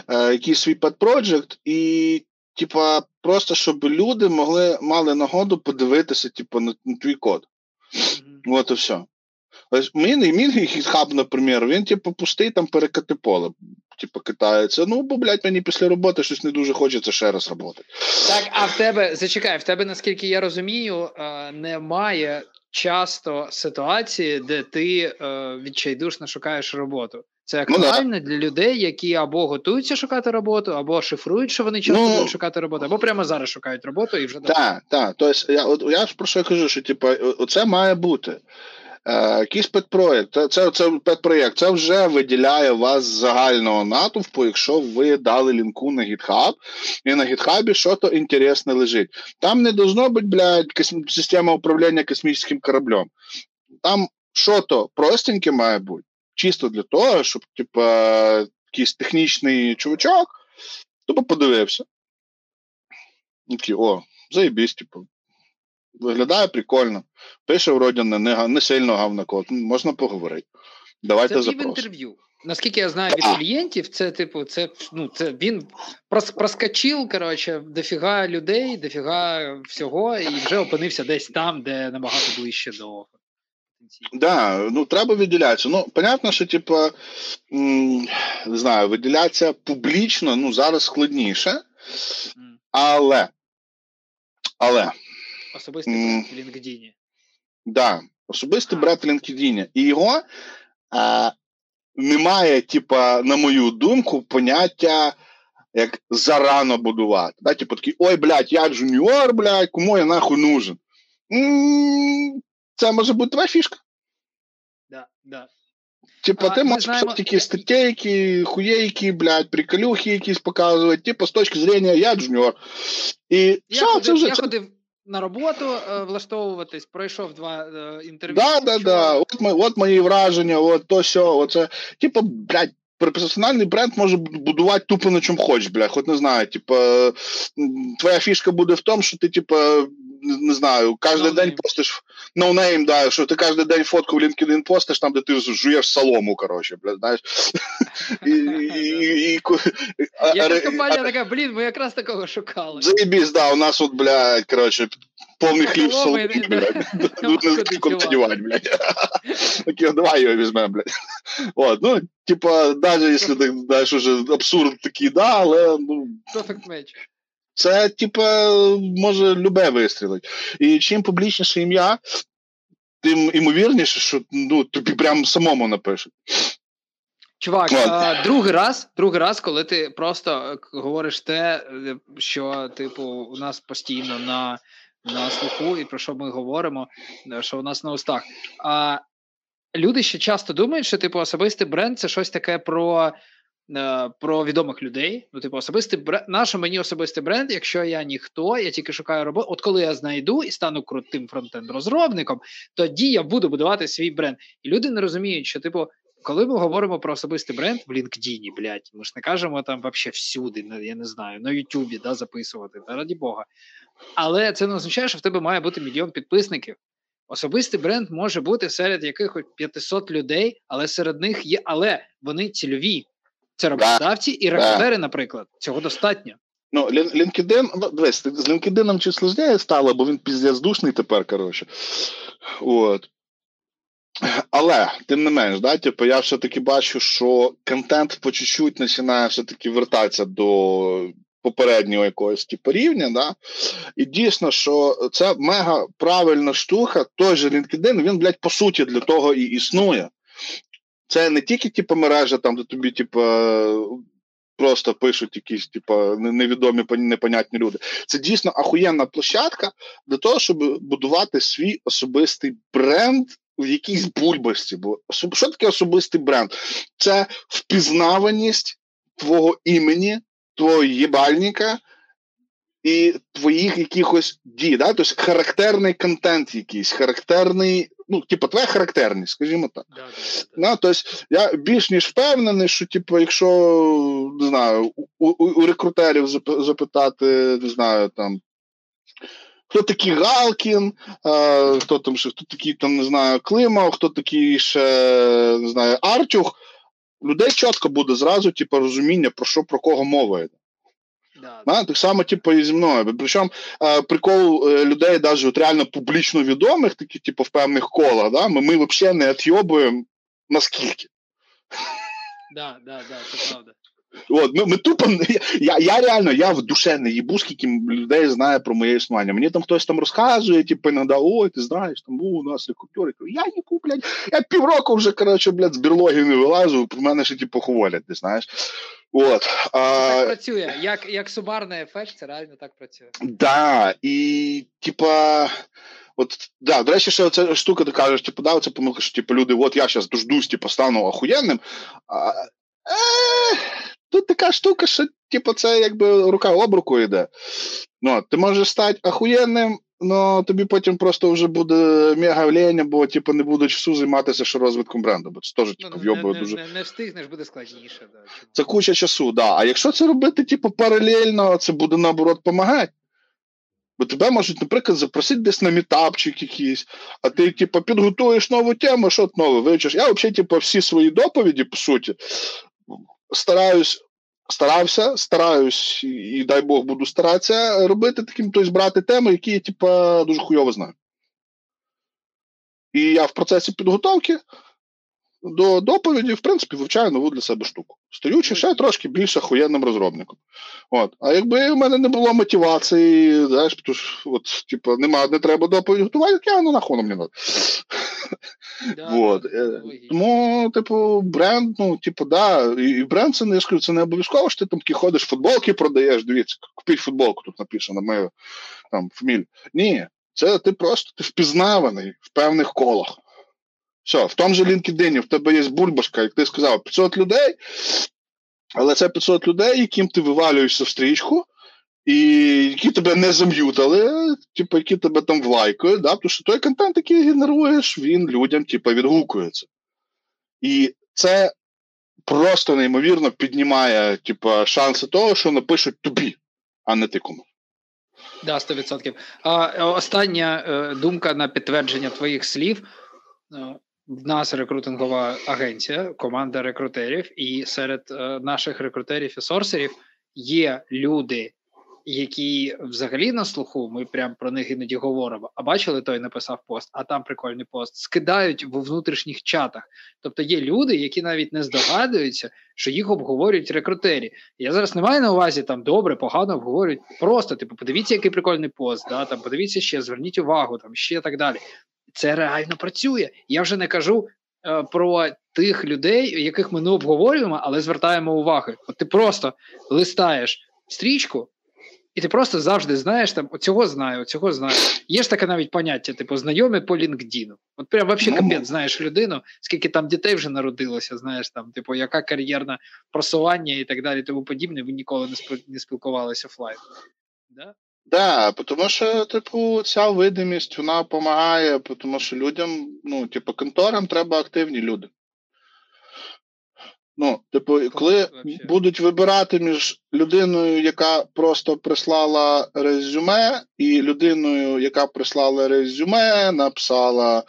е, якийсь свій project і, типа, просто щоб люди могли мали нагоду подивитися, типу, на, на твій код. Мгм. От і все. Ось мій, мій GitHub, наприклад, він, типу, пустий там перекати поле. Типу, китається. Ну, бо, блядь, мені після роботи щось не дуже хочеться ще раз роботи. Так, а в тебе зачекай, в тебе, наскільки я розумію, е, немає часто ситуації, де ти е, відчайдушно шукаєш роботу. Це Ну, да. для людей, які або готуються шукати роботу, або шифрують, що вони часто Ну, будуть шукати роботу, або прямо зараз шукають роботу і вже Так, так. Тобто, я, от, я ж про що я кажу, що типу, оце має бути. Е, якийсь педпроєкт, це, це, педпроєкт, це вже виділяє вас з загального натовпу, якщо ви дали лінку на GitHub, і на GitHub щось інтересне лежить. Там не должно бути, блядь, косм... система управління космічним кораблем. Там щось простеньке має бути, чисто для того, щоб, типа, якийсь технічний чувачок, тобто подивився. Такий, о, заєбісь, типу. Виглядає прикольно. Пише, вроді, не, не сильно гавна код. Можна поговорити. Давайте Це інтерв'ю. Наскільки я знаю від клієнтів, це типу, це ну це він прос, проскочив, коротше, дофіга людей, дофіга всього, і вже опинився десь там, де набагато ближче до Да, ну треба виділятися. Ну, понятно, що типу, не знаю, виділятися публічно, ну зараз складніше, але. Але. Особистий бренд в LinkedIn. Да, особистий в LinkedIn. І його а, немає, типа, на мою думку, поняття. Як зарано будувати. Да? Типу такий, ой, блядь, я джуніор, блядь, кому я нахуй нужен. Це може бути твоя фішка. Да, да. Типа, ти можеш знаємо... такі статейки, хуєйки, блядь, приколюхи якісь показувати, типу, з точки зрения, я джуніор. І я все, ходив, це вже... Я ходив на роботу е, влаштовуватись, пройшов два е, інтерв'ю. Да, да, да. От, ми, от мої враження, от то сьо, оце. Типу, блядь, персональний бренд може будувати тупо на чому хочеш, блядь, хоч не знаю, типу, твоя фішка буде в тому, що ти, типу, не знаю, кожен no день name. постиш no name, да, що ти кожен день фотку в LinkedIn постиш, там, де ти жуєш солому, коротше, блядь, знаєш. Якась компанія така, блін, ми якраз такого шукали. Заєбісь, да, у нас от, блядь, коротше, повний хліб соломи, блядь. Окей, давай його візьмемо, блядь. От, ну, типа, навіть якщо знаєш, уже абсурд такий, да, але, ну... Perfect match. Це, типа, може любе вистрілити. І чим публічніше ім'я, тим імовірніше, що ну, тобі прям самому напишуть. Чувак, а, другий раз, другий раз, коли ти просто говориш те, що, типу, у нас постійно на на слуху, і про що ми говоримо, що у нас на устах. А люди ще часто думають, що типу особистий бренд це щось таке про Е, про відомих людей. Ну, типу, особистий бренд, нащо мені особистий бренд, якщо я ніхто, я тільки шукаю роботу. От коли я знайду і стану крутим фронтенд-розробником, тоді я буду будувати свій бренд. І люди не розуміють, що, типу, коли ми говоримо про особистий бренд в LinkedIn, блядь, ми ж не кажемо там вообще всюди, я не знаю, на Ютубі да, записувати, та раді Бога. Але це не означає, що в тебе має бути мільйон підписників. Особистий бренд може бути серед якихось 500 людей, але серед них є, але вони цільові. Це роботодавці і рекрутери, наприклад. Цього достатньо. Ну, LinkedIn, ну, дивись, з LinkedIn чуть сложніше стало, бо він піздець душний тепер, коротше. От. Але, тим не менш, да, типу, я все-таки бачу, що контент по чуть-чуть починає все-таки вертатися до попереднього якогось типу, рівня. Да? І дійсно, що це мега правильна штука, той же LinkedIn, він, блядь, по суті, для того і існує. Це не тільки типу, мережа, там, де тобі, типу, просто пишуть якісь, типу, невідомі непонятні люди. Це дійсно ахуєнна площадка для того, щоб будувати свій особистий бренд. В якійсь бульбасті, бо що таке особистий бренд? Це впізнаваність твого імені, твого єбальника і твоїх якихось дій. Да? Тобто характерний контент, якийсь, характерний ну, типу, твоя характерність, скажімо так. Да, да, да. Тобто, я більш ніж впевнений, що, типу, якщо не знаю, у, у, у рекрутерів запитати, не знаю, там. Хто такий Галкін, а, хто там ще, хто такий там, не знаю, Климов, хто такий ще не знаю, Артюх, людей чітко буде зразу типу, розуміння, про що про кого мова йде. Да. Так само, типу, і зі мною. Причому е, прикол е, людей, навіть от реально публічно відомих, такі, типу, в певних колах, да? ми ми взагалі не отйобуємо наскільки. Да, да, да, це правда. От, ми, ми тупо, я я реально я в душе не їбу, скільки людей знає про моє існування. Мені там хтось там розказує, типу, іноді, ой, ти знаєш, там був у нас рекрутер. Я їбу, блядь, я півроку вже, коротше, блядь, з бірлоги не вилазу, про мене ще типу хвалять, ти знаєш. От, а... Так працює. Як як сумарний ефект, це реально так працює. Да, і типа. От, да, до речі, ще ця штука, ти кажеш, типу, да, це помилка, що типу, люди, от я зараз дождусь, типу, стану охуєнним. А, е, Тут така штука, що типу, це якби рука об руку йде. Ну, Ти можеш стати охуєнним, але тобі потім просто вже буде мега вліяння, бо типу, не буде часу займатися ще розвитком бренду. Бо це теж типу, ну, не, дуже... Не, не встигнеш, буде складніше. Да. Це куча часу, да. А якщо це робити, типу, паралельно, це буде наоборот допомагати. Бо тебе можуть, наприклад, запросити десь на мітапчик якийсь, а ти, типу, підготуєш нову тему, що нове вивчиш. Я взагалі, типу, всі свої доповіді, по суті, стараюсь. Старався, стараюсь, і дай Бог буду старатися робити таким, тобто брати теми, які я типа, дуже хуйово знаю. І я в процесі підготовки до доповіді, в принципі, вивчаю нову для себе штуку. Стаючи ще трошки більш охуєнним розробником. От. А якби в мене не було мотивації, знаєш, тому що, от, типу, нема, не треба доповідь готувати, я ну нахуй мені надо. Тому, типу, бренд, ну, типу, да, і бренд це не скажу, це не обов'язково, що ти там такі ходиш, футболки продаєш, дивіться, купіть футболку, тут написано моя там фамілія. Ні, це ти просто ти впізнаваний в певних колах. Все, в тому же LinkedIn в тебе є бульбашка, як ти сказав, 500 людей, але це 500 людей, яким ти вивалюєшся в стрічку, і які тебе не зам'ютали, типу, які тебе там влайкають, да? тому що той контент, який генеруєш, він людям типу, відгукується. І це просто неймовірно піднімає типу, шанси того, що напишуть тобі, а не ти комусь. Да, 100%. А, Остання е, думка на підтвердження твоїх слів. В нас рекрутингова агенція, команда рекрутерів, і серед е, наших рекрутерів і сорсерів є люди, які взагалі на слуху, ми прям про них іноді говоримо. А бачили, той написав пост, а там прикольний пост, скидають в внутрішніх чатах. Тобто є люди, які навіть не здогадуються, що їх обговорюють рекрутері. Я зараз не маю на увазі там добре, погано обговорюють. Просто типу, подивіться, який прикольний пост, да, там подивіться ще, зверніть увагу, там ще так далі це реально працює. Я вже не кажу е, про тих людей, яких ми не обговорюємо, але звертаємо увагу. От ти просто листаєш стрічку. І ти просто завжди знаєш там цього знаю, цього знаю. Є ж таке навіть поняття, типу, знайомі по LinkedIn. От прям взагалі ну, капець знаєш людину, скільки там дітей вже народилося, знаєш там, типу, яка кар'єрна просування і так далі, тому подібне, ви ніколи не спілкувалися офлайн. Да? Да, тому що, типу, ця видимість вона допомагає, тому що людям, ну, типу, конторам треба активні люди. Ну, типу, коли будуть вибирати між людиною, яка просто прислала резюме, і людиною, яка прислала резюме, написала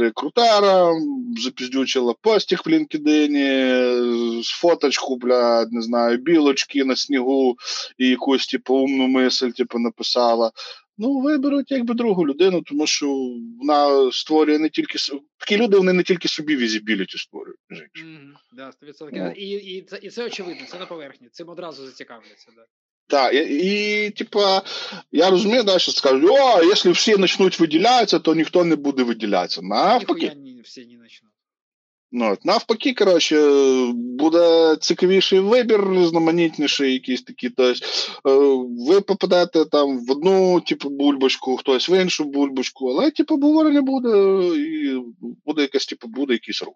рекрутера, запіздючила постік в LinkedIn, фоточку, бля, не знаю, білочки на снігу і якусь типу, умну мисль типу, написала. Ну, виберуть якби другу людину, тому що вона створює не тільки такі люди, вони не тільки собі візібіліті створюють. Mm-hmm, да, 100%. Ну. І і, це і це очевидно, це на поверхні. Цим одразу зацікавляться. Да. Так, і, і типа, я розумію, да, що скажуть, о, якщо всі почнуть виділятися, то ніхто не буде виділятися. Навпаки. Всі не почнуть. Ну, Навпаки, коротше, буде цікавіший вибір, різноманітніший, якийсь такий. Тобто, ви попадете там в одну, типу, бульбочку, хтось в іншу бульбочку, але типу, обговорення буде, і буде якась, типу, буде якийсь рух.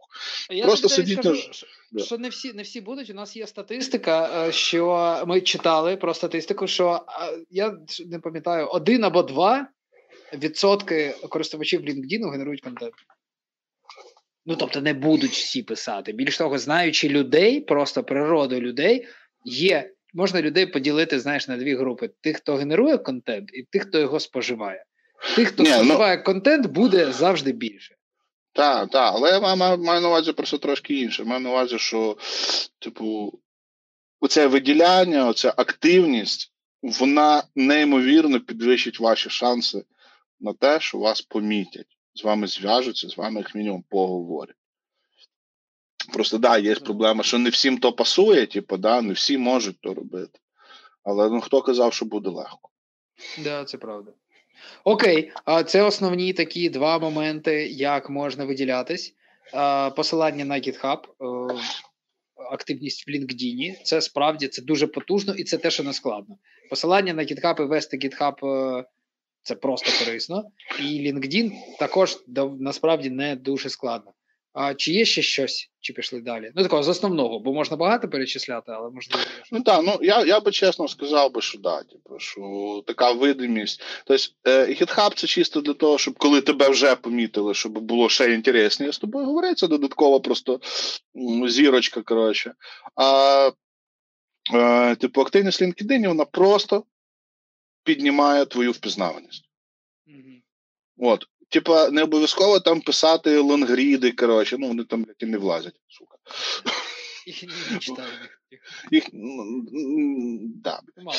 Я Просто сидіть на... що, да. що не всі не всі будуть. У нас є статистика, е, що ми читали про статистику, що я не пам'ятаю, один або два відсотки користувачів LinkedIn генерують контент. Ну тобто не будуть всі писати. Більш того, знаючи людей, просто природу людей, є можна людей поділити знаєш, на дві групи: тих, хто генерує контент, і тих, хто його споживає. Тих, хто ну споживає ну... контент, буде завжди більше. Так, так, але я маю, маю на увазі просто трошки інше. Маю на увазі, що, типу, оце виділяння, оця активність, вона неймовірно підвищить ваші шанси на те, що вас помітять з вами зв'яжуться, з вами як мінімум поговорять. Просто да, є проблема, що не всім то пасує, типу, да, не всі можуть то робити. Але ну хто казав, що буде легко? Так, да, це правда. Окей, а це основні такі два моменти, як можна виділятись. Посилання на GitHub, е, активність в LinkedIn. Це справді це дуже потужно і це те, що не складно. Посилання на GitHub і вести GitHub е, це просто корисно. І LinkedIn також насправді не дуже складно. А чи є ще щось, чи пішли далі? Ну, такого з основного, бо можна багато перечисляти, але можливо. Ну так, ну я я би чесно сказав би, що да, типу, що така видимість. Тобто, е, GitHub це чисто для того, щоб коли тебе вже помітили, щоб було ще інтересніше з тобою говорити, це додатково просто зірочка. коротше. А е, типу, активність LinkedIn, вона просто піднімає твою впізнаваність. Mm-hmm. От. Типа, не обов'язково там писати лонгріди, коротше, ну вони там блядь, і не влазять, сука. Їх не читаю. Їх, да. Мало.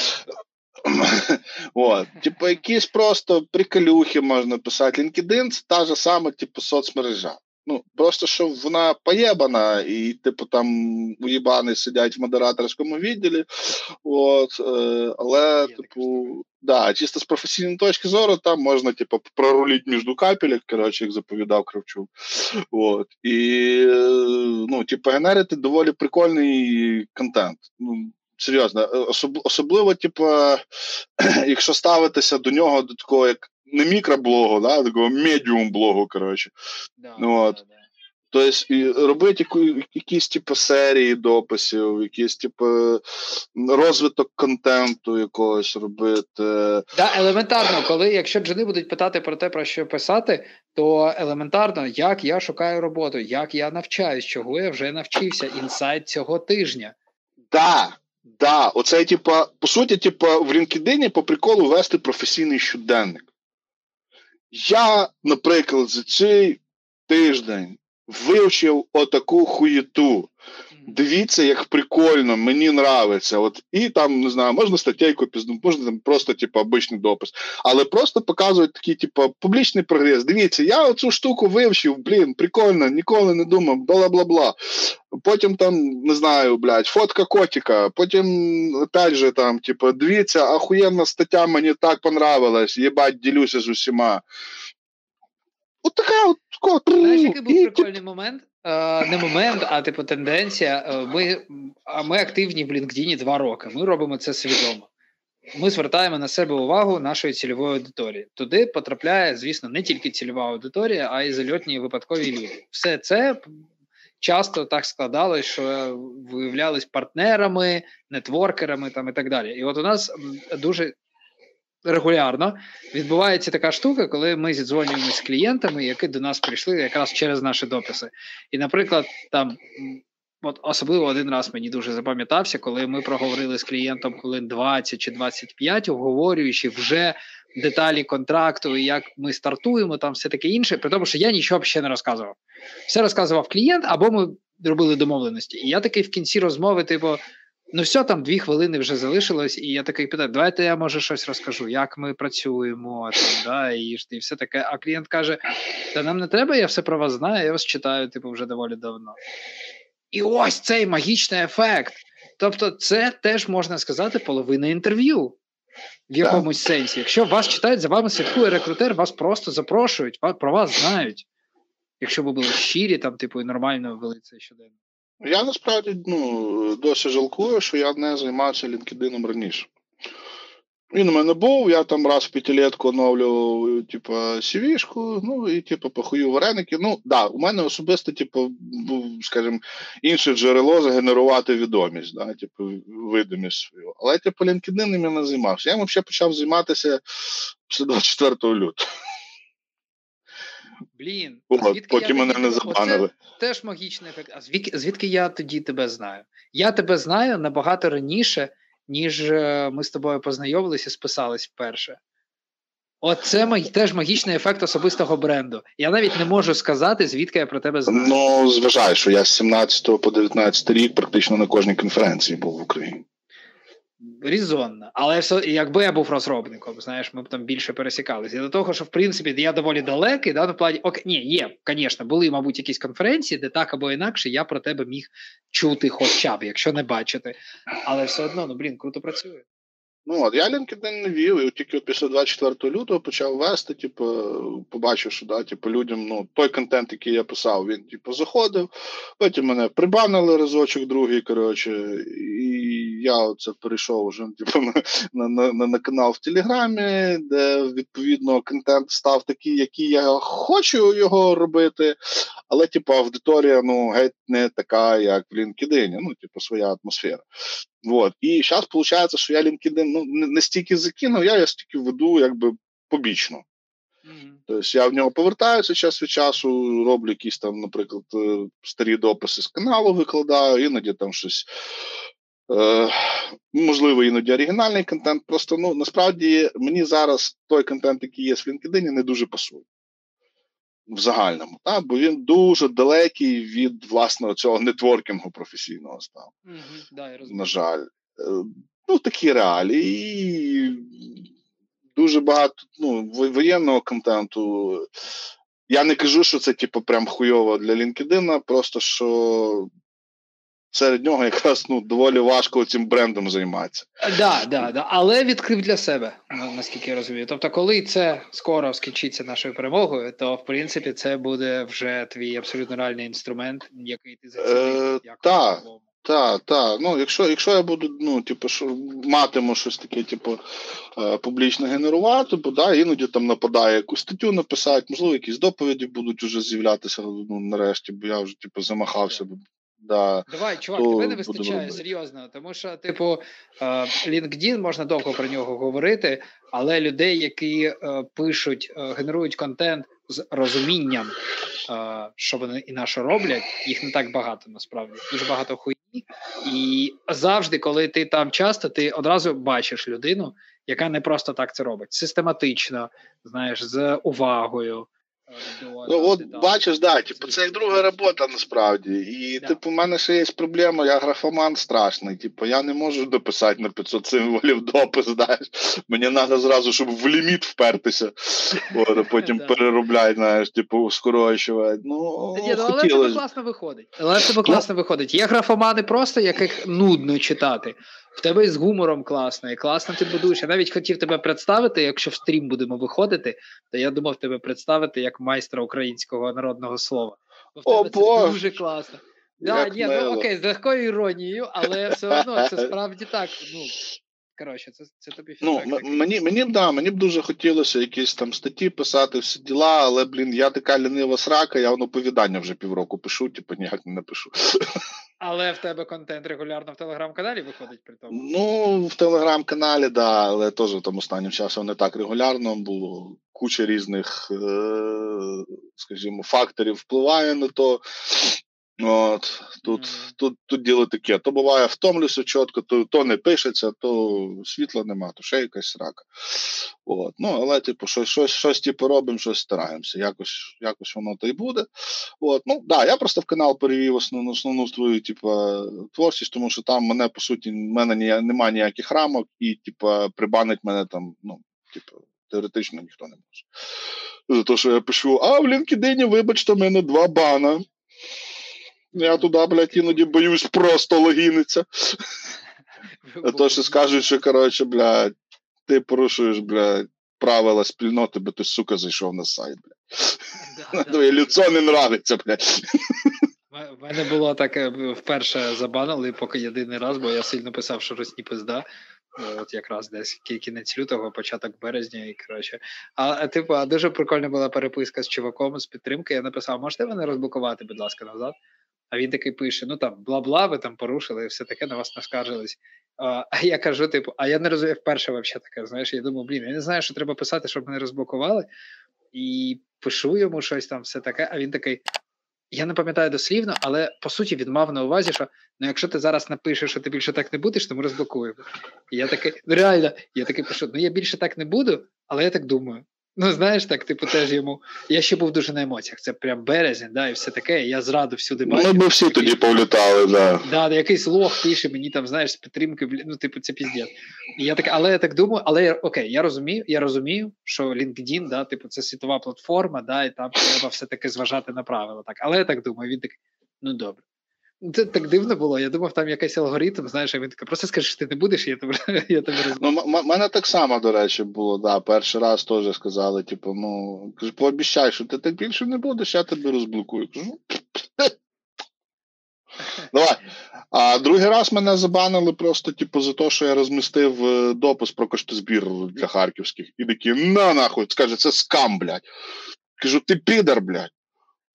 От, типу, якісь просто приколюхи можна писати. LinkedIn це та ж сама, типу, соцмережа. Ну, просто що вона поєбана, і, типу, там уїбани сидять в модераторському відділі. От, е, Але, типу, да, чисто з професійної точки зору, там можна, типу, прорулити між капелек, коротше, як заповідав Кравчук. От, І, ну, типу, генерити доволі прикольний контент. Ну, Серйозно, е, особ, особливо, типу, якщо ставитися до нього до такого, як не мікроблогу, да, такого медіум блогу, коротше. Да, ну, от. Да, да. Тобто робити якісь типу, серії дописів, якийсь типу, розвиток контенту якогось робити. Да, елементарно, коли якщо джини будуть питати про те, про що писати, то елементарно, як я шукаю роботу, як я навчаюсь, чого я вже навчився, інсайт цього тижня. Да, да, оце, типа, по суті, типа, в LinkedIn по приколу вести професійний щоденник. Я, наприклад, за цей тиждень вивчив отаку хуєту. Дивіться, як прикольно, мені нравиться. От і там не знаю, можна статтєйку пізну, можна там просто, типу, обичний допис, але просто показують такий, типу, публічний прогрес. Дивіться, я оцю штуку вивчив, блін, прикольно, ніколи не думав, бла бла бла. Потім там не знаю, блядь, фотка котика. Потім, опять же, там, типу, дивіться, ахуєнна стаття мені так понравилась, єбать, ділюся з усіма. От така от. Знаєш, який був прикольний момент? Не момент, а типу тенденція. Е, ми ми активні в LinkedIn два роки. Ми робимо це свідомо. Ми звертаємо на себе увагу нашої цільової аудиторії. Туди потрапляє, звісно, не тільки цільова аудиторія, а й зальотні випадкові люди. Все це часто так складалось, що виявлялись партнерами, нетворкерами там і так далі. І от у нас дуже регулярно відбувається така штука, коли ми зідзвонюємося з клієнтами, які до нас прийшли якраз через наші дописи. І, наприклад, там. От особливо один раз мені дуже запам'ятався, коли ми проговорили з клієнтом хвилин 20 чи 25, обговорюючи вже деталі контракту, і як ми стартуємо, там все таке інше, при тому, що я нічого ще не розказував. Все розказував клієнт, або ми робили домовленості. І я такий в кінці розмови, типу, Ну, все, там дві хвилини вже залишилось, і я такий питаю, давайте я може щось розкажу, як ми працюємо, там, да, і, і все таке. А клієнт каже: Та нам не треба, я все про вас знаю, я вас читаю, типу, вже доволі давно. І ось цей магічний ефект. Тобто, це теж можна сказати половина інтерв'ю в якомусь так. сенсі. Якщо вас читають, за вами слідкує рекрутер, вас просто запрошують, про вас знають. Якщо ви були щирі, там, типу, і нормально ввели це щоденно. Я насправді ну, досі жалкую, що я не займався LinkedIn раніше. Він у мене був, я там раз в п'ятилетку оновлював, типу, CV-шку, ну і типу, похую вареники. Ну, да, у мене особисто, типу, був, скажімо, інше джерело загенерувати відомість, да, типу, видимість свою. Але типу, LinkedIn я не займався. Я взагалі почав займатися після 24 лютого. Блін, От, поки мене не забанили. Теж магічний ефект. А звідки, звідки я тоді тебе знаю? Я тебе знаю набагато раніше, ніж е, ми з тобою познайомилися і списались вперше. Оце маг... теж магічний ефект особистого бренду. Я навіть не можу сказати, звідки я про тебе знаю. Ну, зважай, що я з 17 по 19 рік практично на кожній конференції був в Україні різонно. Але все, якби я був розробником, знаєш, ми б там більше пересікалися. До того, що в принципі я доволі далекий, да, на плані ок, ні, є, звісно, були, мабуть, якісь конференції, де так або інакше я про тебе міг чути, хоча б, якщо не бачити. Але все одно, ну блін, круто працює. Ну от я LinkedIn не вів, і тільки після 24 лютого почав вести, типу, побачив, що да, типу, людям ну, той контент, який я писав, він типу, заходив. Потім мене прибанили разочок другий. коротше, І я це перейшов вже типу, на, на, на, на канал в Телеграмі, де відповідно контент став такий, який я хочу його робити. Але, типу, аудиторія ну, геть не така, як в LinkedIn, ну, типу, своя атмосфера. Вот. І зараз виходить, що я LinkedIn ну, не стільки закинув, я його стільки веду якби побічно. Mm-hmm. Тобто я в нього повертаюся час від часу, роблю якісь там, наприклад, е, старі дописи з каналу викладаю, іноді там щось Е, Можливо, іноді оригінальний контент. Просто ну насправді мені зараз той контент, який є в LinkedIn, не дуже пасує. В загальному, так? бо він дуже далекий від власного цього нетворкінгу професійного став. Mm-hmm. Да, я На жаль, е, ну такі реалії. І дуже багато ну, воєнного контенту. Я не кажу, що це типу, прям хуйово для LinkedIn, просто що серед нього якраз ну, доволі важко цим брендом займатися. Да, да, да. Але відкрив для себе, наскільки я розумію. Тобто, коли це скоро скінчиться нашою перемогою, то в принципі це буде вже твій абсолютно реальний інструмент, який ти зацінив. Е, Так, так, так. Ну, якщо якщо я буду, ну, типу, що матиму щось таке, типу, е, публічно генерувати, бо да, іноді там нападає якусь статтю написати, можливо, якісь доповіді будуть вже з'являтися ну, нарешті, бо я вже типу, замахався, Да, Давай, чувак, тебе не вистачає серйозно, тому що, типу, е, LinkedIn, можна довго про нього говорити, але людей, які е, пишуть, е, генерують контент з розумінням, що вони і на що роблять, їх не так багато насправді. Дуже багато хуйні. І завжди, коли ти там часто, ти одразу бачиш людину, яка не просто так це робить, систематично, знаєш, з увагою. Ну, от бачиш, да, типу, це як друга робота насправді. І, да. типу, у мене ще є проблема, я графоман страшний. Типу, я не можу дописати на 500 символів допис, знаєш. Мені треба зразу, щоб в ліміт впертися. От, а потім переробляти, знаєш, типу, скорочувати. Ну, Ні, ну, але тебе класно виходить. Але в тебе класно виходить. Є графомани просто, яких нудно читати. В тебе з гумором класно, і класно ти будуєш. Я навіть хотів тебе представити, якщо в стрім будемо виходити, то я думав тебе представити як майстра українського народного слова. Бо в тебе О, це дуже класно. Да, ні, ну окей, з легкою іронією, але все одно це справді так. Ну, Коротше, це це тобі фідбек. Ну, Мені мені, да, мені б дуже хотілося якісь там статті писати, всі діла, але, блін, я така лінива срака, я воно оповідання вже півроку пишу, типу ніяк не напишу. Але в тебе контент регулярно в телеграм-каналі виходить при тому? Ну, в телеграм-каналі, да, але теж там останнім часом не так регулярно було. Куча різних, е, скажімо, факторів впливає на то. От, Тут mm. тут, тут діло таке. То буває втомлюся чітко, то то не пишеться, то світла нема, то ще якась срака. От. Ну, Але, типу, щось щось, щось типу, робимо, щось стараємося. Якось якось воно то й буде. От. Ну, да, Я просто в канал перевів основну основну свою типу, творчість, тому що там мене, по суті, в мене ні, немає ніяких рамок, і типу, прибанить мене там, ну, типу, теоретично ніхто не може. За те, що я пишу, а в LinkedIn, вибачте, в мене два бана. Я туди, блядь, іноді боюсь просто логіниться. А то, що скажуть, що, коротше, блядь, ти порушуєш, блядь, правила спільноти, бо ти, сука, зайшов на сайт, блядь. Твоє лицо не нравиться, блядь. У мене було таке вперше забанили, поки єдиний раз, бо я сильно писав, що росні пизда. От якраз десь кінець лютого, початок березня, і коротше. А типу, а дуже прикольна була переписка з чуваком з підтримки. Я написав: можете мене розблокувати, будь ласка, назад. А він такий пише: ну там бла-бла, ви там порушили, і все таке на вас наскаржились. А я кажу, типу, а я не розумію вперше взагалі таке. Знаєш, я думаю, блін, я не знаю, що треба писати, щоб мене розблокували. І пишу йому щось там, все таке. А він такий: я не пам'ятаю дослівно, але по суті він мав на увазі, що ну якщо ти зараз напишеш, що ти більше так не будеш, то ми розблокуємо. І я такий, ну реально, я такий пишу: ну я більше так не буду, але я так думаю. Ну, знаєш, так, типу, теж йому. Я ще був дуже на емоціях. Це прям березень, да, і все таке. Я зраду всюди бачив. Ми б всі тоді повлітали, да. Да, якийсь лох пише мені там, знаєш, з підтримки, ну, типу, це піздець. І я так, але я так думаю, але я, окей, я розумію, я розумію, що LinkedIn, да, типу, це світова платформа, да, і там треба все-таки зважати на правила. Так. Але я так думаю, він такий, ну добре. Це так дивно було. Я думав, там якийсь алгоритм, знаєш, а він такий, просто скажи, що ти не будеш, я тебе я тебе розберу. Ну, м- мене так само, до речі, було, да. Перший раз теж сказали, типу, ну, кажу, пообіщай, що ти так більше не будеш, я тебе розблокую. Кажу, Давай. А другий раз мене забанили просто, типу, за те, що я розмістив е, допис про коштозбір для харківських. І такі, на нахуй, скаже, це скам, блядь. Кажу, ти підар, блядь.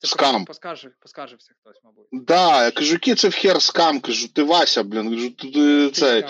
Це скам. Поскаржив, поскаржився хтось, мабуть. Да, я кажу, який це в хер скам, кажу, ти Вася, блін, кажу, ти, цей.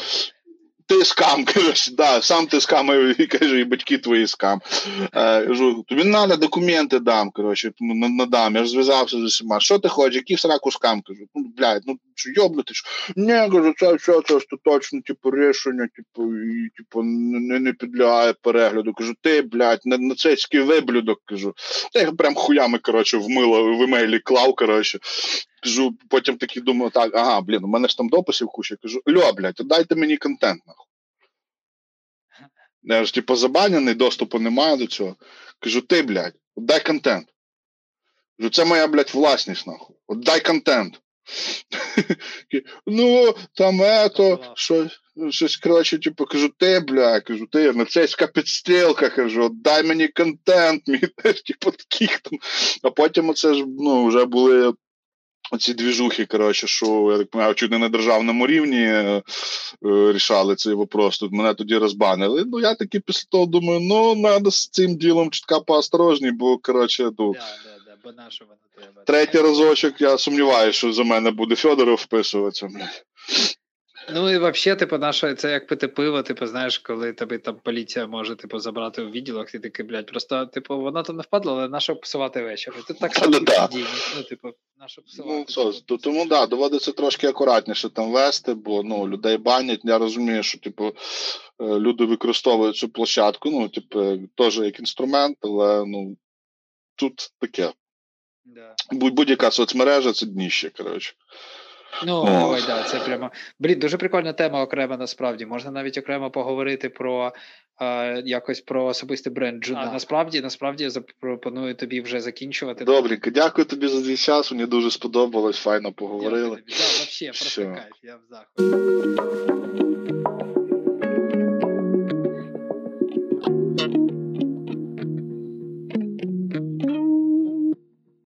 Ти скам, коротше, да, сам ти скам, і каже, і батьки твої скам. Е, кажу, тобі треба документи дам, коротше, надам. Я ж зв'язався з усіма. Що ти хочеш, який в сраку скам? Кажу, ну, блядь, ну що йоблити ж? Ні, кажу, це все, це остаточно, типу, рішення, типу, і, типу, не, не підлягає перегляду. Кажу, ти, блядь, на, нацистський виблюдок, кажу. Я їх прям хуями, коротше, вмило, в емейлі клав, коротше. Кажу, потім такий думаю, так, ага, блін, у мене ж там дописів куча. Кажу, льо, блядь, дайте мені контент, нахуй. Я ж, типу, забанений, доступу немає до цього. Кажу, ти, блядь, дай контент. Кажу, це моя, блядь, власність, нахуй. От дай контент. ну, там ето, щось, щось коротше, типу, кажу, ти, бля, кажу, ти нацистська підстилка, кажу, дай мені контент, мій типу, таких там. А потім оце ж, ну, вже були Оці двіжухи, коротше, що я так понимаю, чуть не на державному рівні е, е, рішали цей вопрос. Тут мене тоді розбанили. Ну я таки після того думаю, ну треба з цим ділом чутка поосторожні, бо коротше, ну, Да, да, да, бо нашого не треба. третій разочок я сумніваюся, що за мене буде Федоров вписуватися. блядь. Ну і взагалі, типу, наше, це як пити пиво, типу, знаєш, коли тобі там поліція може типу, забрати у відділах, ти такий, блядь, просто, типу, вона то не впадла, але нащо псувати вечір. І Тут так само Ну, да. дії. Ну, типу, нащо псувати. Ну, що, то- тому да, доводиться трошки акуратніше там вести, бо ну, людей банять. Я розумію, що типу, е, люди використовують цю площадку, ну, типу, теж як інструмент, але ну, тут таке. Да. Будь-яка соцмережа це дніще, коротше. Ну, О. ой, да, це прямо. Блін, дуже прикольна тема окрема насправді. Можна навіть окремо поговорити про е, якось про особистий бренд Джуна. Насправді, насправді я запропоную тобі вже закінчувати. Добренько, дякую тобі за твій час. Мені дуже сподобалось, файно Дякую поговорили. тобі. Да, взагалі, просто кайф, я в захваті.